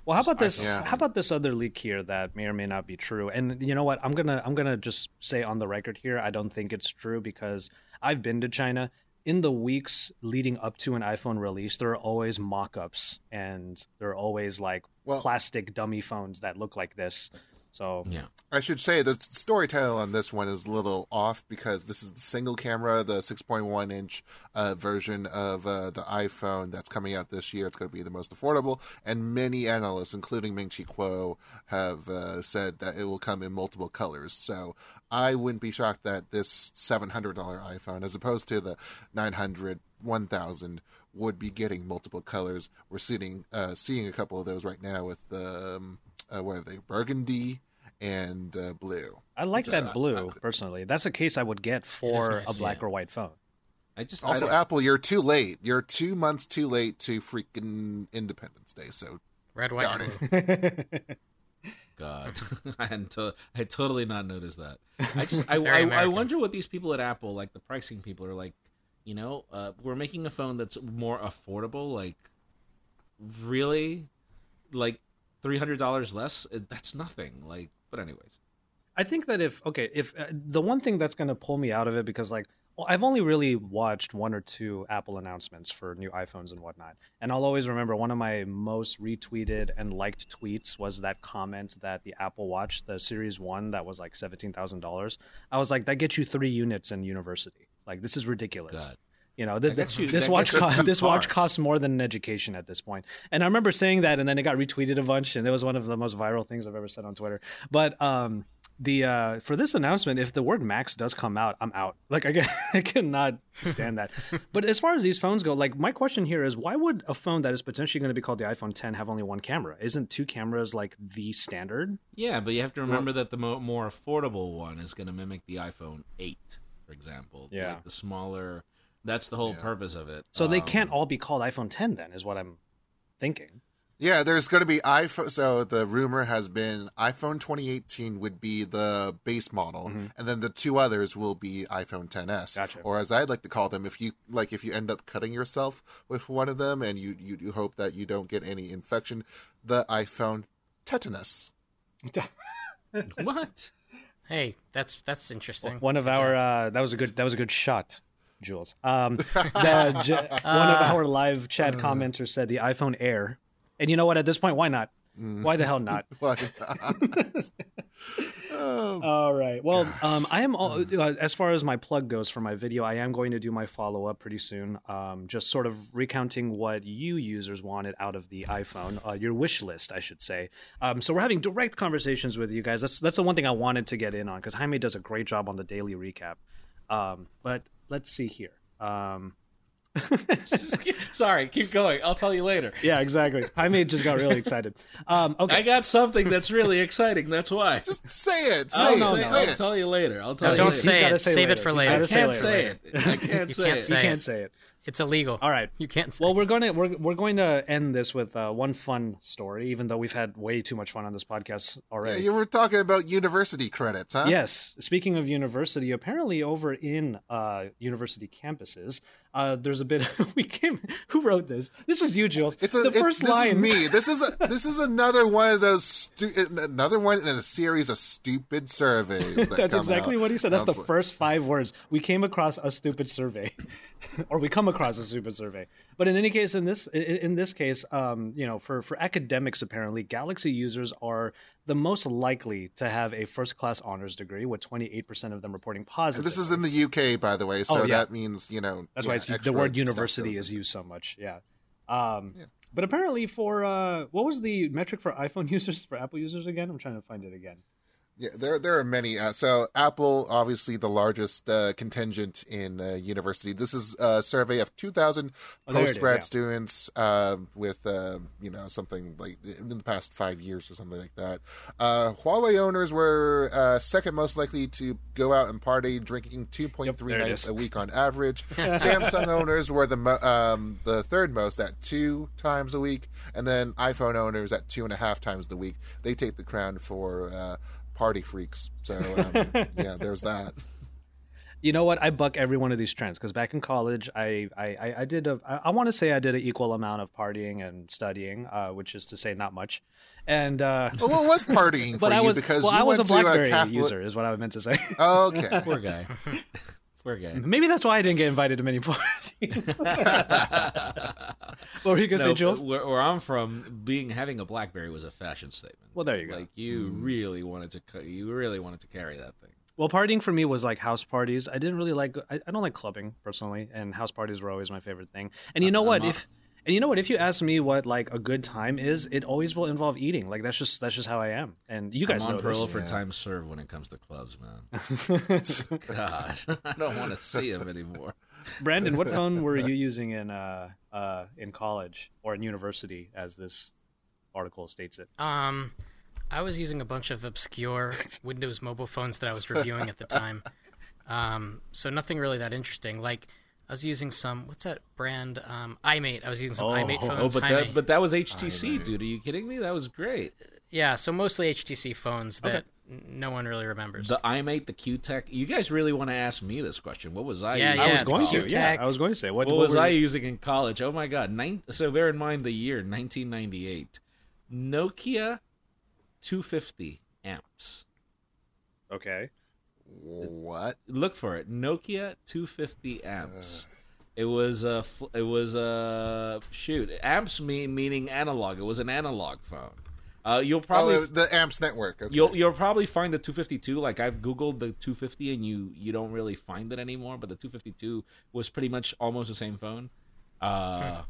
Well, how about this? Yeah. How about this other leak here that may or may not be true? And you know what? I'm gonna I'm gonna just say on the record here, I don't think it's true because I've been to China. In the weeks leading up to an iPhone release, there are always mock-ups and there are always like Well- plastic dummy phones that look like this. So yeah. I should say the storytelling on this one is a little off because this is the single camera, the 6.1 inch uh, version of uh, the iPhone that's coming out this year. It's going to be the most affordable, and many analysts, including Ming Chi Kuo, have uh, said that it will come in multiple colors. So I wouldn't be shocked that this $700 iPhone, as opposed to the 900 1000 would be getting multiple colors. We're seeing uh, seeing a couple of those right now with the um, uh, what are they burgundy and uh, blue. I like that uh, blue personally. That's a case I would get for nice, a black yeah. or white phone. I just Also, I Apple, you're too late. You're two months too late to freaking Independence Day. So Red, white, Darn and it. blue. God, I hadn't to- I had totally not noticed that. I just I, I, I wonder what these people at Apple, like the pricing people, are like. You know, uh, we're making a phone that's more affordable. Like, really, like three hundred dollars less. Uh, That's nothing. Like, but anyways, I think that if okay, if uh, the one thing that's going to pull me out of it because like I've only really watched one or two Apple announcements for new iPhones and whatnot, and I'll always remember one of my most retweeted and liked tweets was that comment that the Apple Watch, the Series One, that was like seventeen thousand dollars. I was like, that gets you three units in university. Like this is ridiculous. God. You know, th- you- this watch co- this watch costs more than an education at this point. And I remember saying that, and then it got retweeted a bunch, and it was one of the most viral things I've ever said on Twitter. But um, the uh, for this announcement, if the word Max does come out, I'm out. Like I, I cannot stand that. but as far as these phones go, like my question here is, why would a phone that is potentially going to be called the iPhone 10 have only one camera? Isn't two cameras like the standard? yeah, but you have to remember that the mo- more affordable one is going to mimic the iPhone Eight, for example. Yeah. like the smaller. That's the whole purpose of it. So they Um, can't all be called iPhone 10 then, is what I'm thinking. yeah, there's going to be iPhone. So the rumor has been iPhone 2018 would be the base model, and then the two others will be iPhone 10s, Gotcha. or as I'd like to call them, if you like, if you end up cutting yourself with one of them, and you you, you hope that you don't get any infection, the iPhone tetanus. What? Hey, that's that's interesting. One of our uh, that was a good that was a good shot, Jules. Um, the, j- one of our live chat commenters said the iPhone Air, and you know what? At this point, why not? Why the hell not? What? oh, All right. Well, um, I am all, uh, as far as my plug goes for my video. I am going to do my follow up pretty soon. Um, just sort of recounting what you users wanted out of the iPhone, uh, your wish list, I should say. Um, so we're having direct conversations with you guys. That's that's the one thing I wanted to get in on because Jaime does a great job on the daily recap. Um, but let's see here. Um, Sorry, keep going. I'll tell you later. yeah, exactly. Jaime just got really excited. Um, okay. I got something that's really exciting. That's why. just say it. Say I'll, it. no, say, no. Say I'll it. tell you later. I'll tell No, you don't later. He's say it. say Save later. it for later. I gotta say can't later. say it. I can't say can't it. say You can't say it. It's illegal. All right. You can't say. Well, we're going to we're, we're going to end this with uh, one fun story, even though we've had way too much fun on this podcast Yeah, already. you were talking about university credits, huh? Yes. Speaking of university, apparently over in uh, university campuses, uh, there's a bit we came. Who wrote this? This is you, Jules. It's a, the first this line. is me. This is a, this is another one of those stu- another one in a series of stupid surveys. That That's exactly out. what he said. That's the first five words. We came across a stupid survey, or we come across a stupid survey. But in any case, in this in, this case, um, you know, for for academics, apparently, Galaxy users are the most likely to have a first class honors degree, with twenty eight percent of them reporting positive. This is in the UK, by the way, so Oh, yeah. that means you know. That's yeah, why it's, the word university is used so much. Yeah. Um, But apparently, for uh, what was the metric for iPhone users for Apple users again? I'm trying to find it again. Yeah, there there are many. Uh, so Apple, obviously the largest uh, contingent in uh, university. This is a survey of 2,000 Oh, there it is, post grad yeah. students uh, with uh, you know something like in the past five years or something like that. Uh, Huawei owners were uh, second most likely to go out and party, drinking 2.3 Yep, there nights a week on average. Samsung owners were the mo- um, the third most at two times a week, and then iPhone owners at two and a half times the week. They take the crown for uh, party freaks. So um, yeah, there's that. You know what? I buck every one of these trends because back in college, I I, I- I did a I, I want to say I did an equal amount of partying and studying, uh, which is to say not much. And uh, Well, what was partying for but I was because well, you I was a went to BlackBerry Catholic... user, is what I meant to say. Oh, okay. Poor guy. Poor guy. Maybe that's why I didn't get invited to many parties. what were you gonna say, Jules? where, where I'm from, being having a BlackBerry was a fashion statement. Well, there you go. Like you mm. really wanted to, you really wanted to carry that thing. Well, partying for me was like house parties. I didn't really like. I, I don't like clubbing personally, and house parties were always my favorite thing. And you know what? not- If and you know what? If you ask me what like a good time is, it always will involve eating. Like that's just that's just how I am. And you guys I'm know on parole this. for time served when it comes to clubs, man. God, I don't want to see him anymore. Brandon, what phone were you using in uh uh in college or in university, as this article states it? Um, I was using a bunch of obscure Windows mobile phones that I was reviewing at the time. Um, so nothing really that interesting. Like I was using some what's that brand? Um, iMate. I was using some iMate Oh, phones. Oh, but Hi-Mate. that, but that was HTC, dude. Are you kidding me? That was great. yeah, so mostly HTC phones that n- no one really remembers. The iMate, the Qtek. You guys really want to ask me this question? What was I? Yeah, using I was yeah, in going to. Yeah, I was going to say what, What, what was were I you- using in college? Oh my god! Nine, so bear in mind the year 1998. Nokia 250 amps. Okay. What? Look for it. Nokia 250 amps. It was a. It was a shoot. Amps mean meaning analog. It was an analog phone. Uh, you'll probably oh, the Amps network. Okay. You'll you'll probably find the 252. Like I've googled the 250, and you you don't really find it anymore. But the 252 was pretty much almost the same phone. Uh,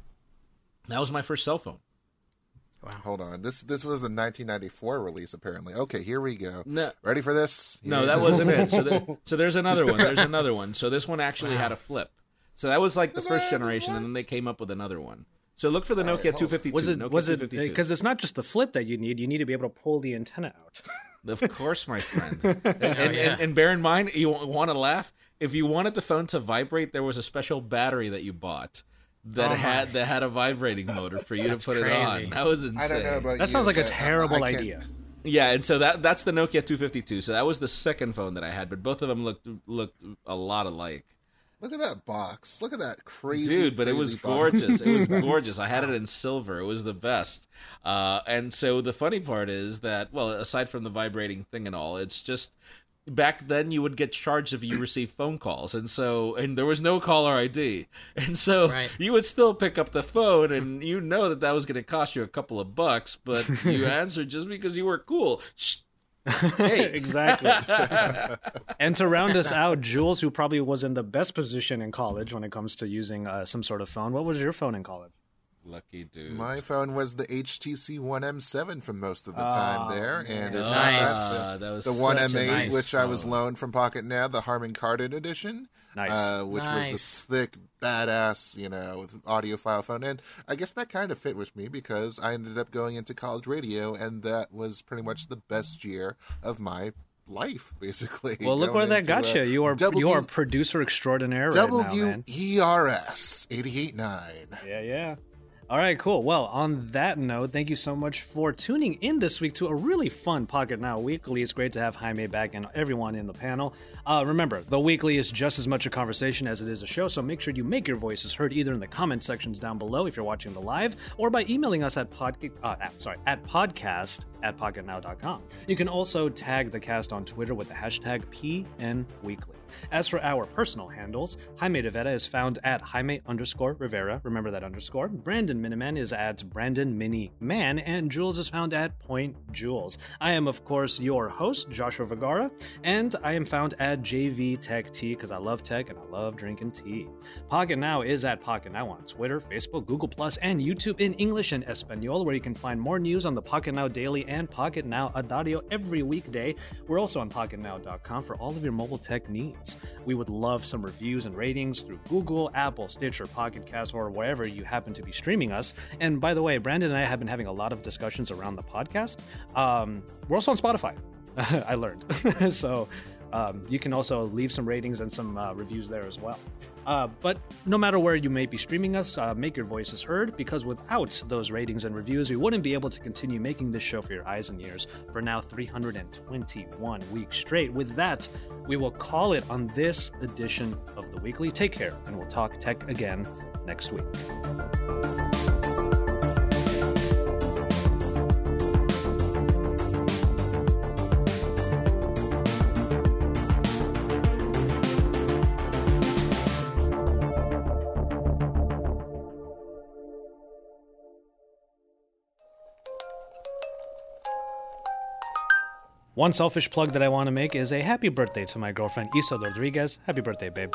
that was my first cell phone. Hold on. This this was a 1994 release apparently. Okay, here we go. No, Ready for this? no, Here- that wasn't it. So there, so there's another one. There's another one. So this one actually had a flip. So that was like the first generation, and then they came up with another one. So look for the Nokia 252. Was it Nokia was it because it's not just the flip that you need. You need to be able to pull the antenna out. Of course, my friend. Oh, and, and, yeah. and, and bear in mind, you want to laugh. If you wanted the phone to vibrate, there was a special battery that you bought that Oh, had that had a vibrating motor for you to put it on. That was I insane. don't know about That sounds like a but I- I terrible idea. Yeah, and so that that's the Nokia 252. So that was the second phone that I had, but both of them looked looked a lot alike. Look at that box. Look at that crazy dude but it was box. gorgeous it was gorgeous i had it in silver it was the best uh, and so the funny part is that well aside from the vibrating thing and all it's just back then you would get charged if you received phone calls and so and there was no caller id and so Right. you would still pick up the phone and you know that that was going to cost you a couple of bucks but you answered just because you were cool Shh. hey exactly. and to round us out, Jules, who probably was in the best position in college when it comes to using uh, some sort of phone. What was your phone in college? Lucky dude My phone was the HTC One M7 for most of the time there, and Nice. that, Ah, that was the, the One such a M8, nice which I was loaned from Pocketnow, the Harman Kardon edition, Nice. uh, which was Nice. this thick, badass, you know, with audiophile phone. And I guess that kind of fit with me because I ended up going into college radio, and that was pretty much the best year of my life, basically. Well, look where that got uh, you. You are W- you are producer extraordinaire right now, man. WERS 88.9. Yeah, yeah. All right, cool. Well, on that note, thank you so much for tuning in this week to a really fun Pocketnow Weekly. It's great to have Jaime back and everyone in the panel. Uh, remember, the weekly is just as much a conversation as it is a show, so make sure you make your voices heard either in the comment sections down below if you're watching the live, or by emailing us at pod, uh, sorry at podcast at pocketnow.com. You can also tag the cast on Twitter with the hashtag PNWeekly. As for our personal handles, Jaime Rivera is found at Jaime underscore Rivera. Remember that underscore. Brandon Miniman is at Brandon Mini Man, and Jules is found at Point Jules. I am, of course, your host, Joshua Vergara, and I am found at JV Tech Tea because I love tech and I love drinking tea. Pocketnow is at Pocketnow on Twitter, Facebook, Google and YouTube in English and Espanol, where you can find more news on the Pocketnow Daily and Pocket Now Diario every weekday. We're also on PocketNow.com for all of your mobile tech needs. We would love some reviews and ratings through Google, Apple, Stitcher, Pocket Cast, or wherever you happen to be streaming us. And by the way, Brandon and I have been having a lot of discussions around the podcast. Um, we're also on Spotify. I learned. so um, you can also leave some ratings and some uh, reviews there as well. Uh, but no matter where you may be streaming us, uh, make your voices heard because without those ratings and reviews, we wouldn't be able to continue making this show for your eyes and ears for now 321 weeks straight. With that, we will call it on this edition of the weekly. Take care, and we'll talk tech again next week. One selfish plug that I want to make is a happy birthday to my girlfriend Isa Rodriguez. Happy birthday, babe.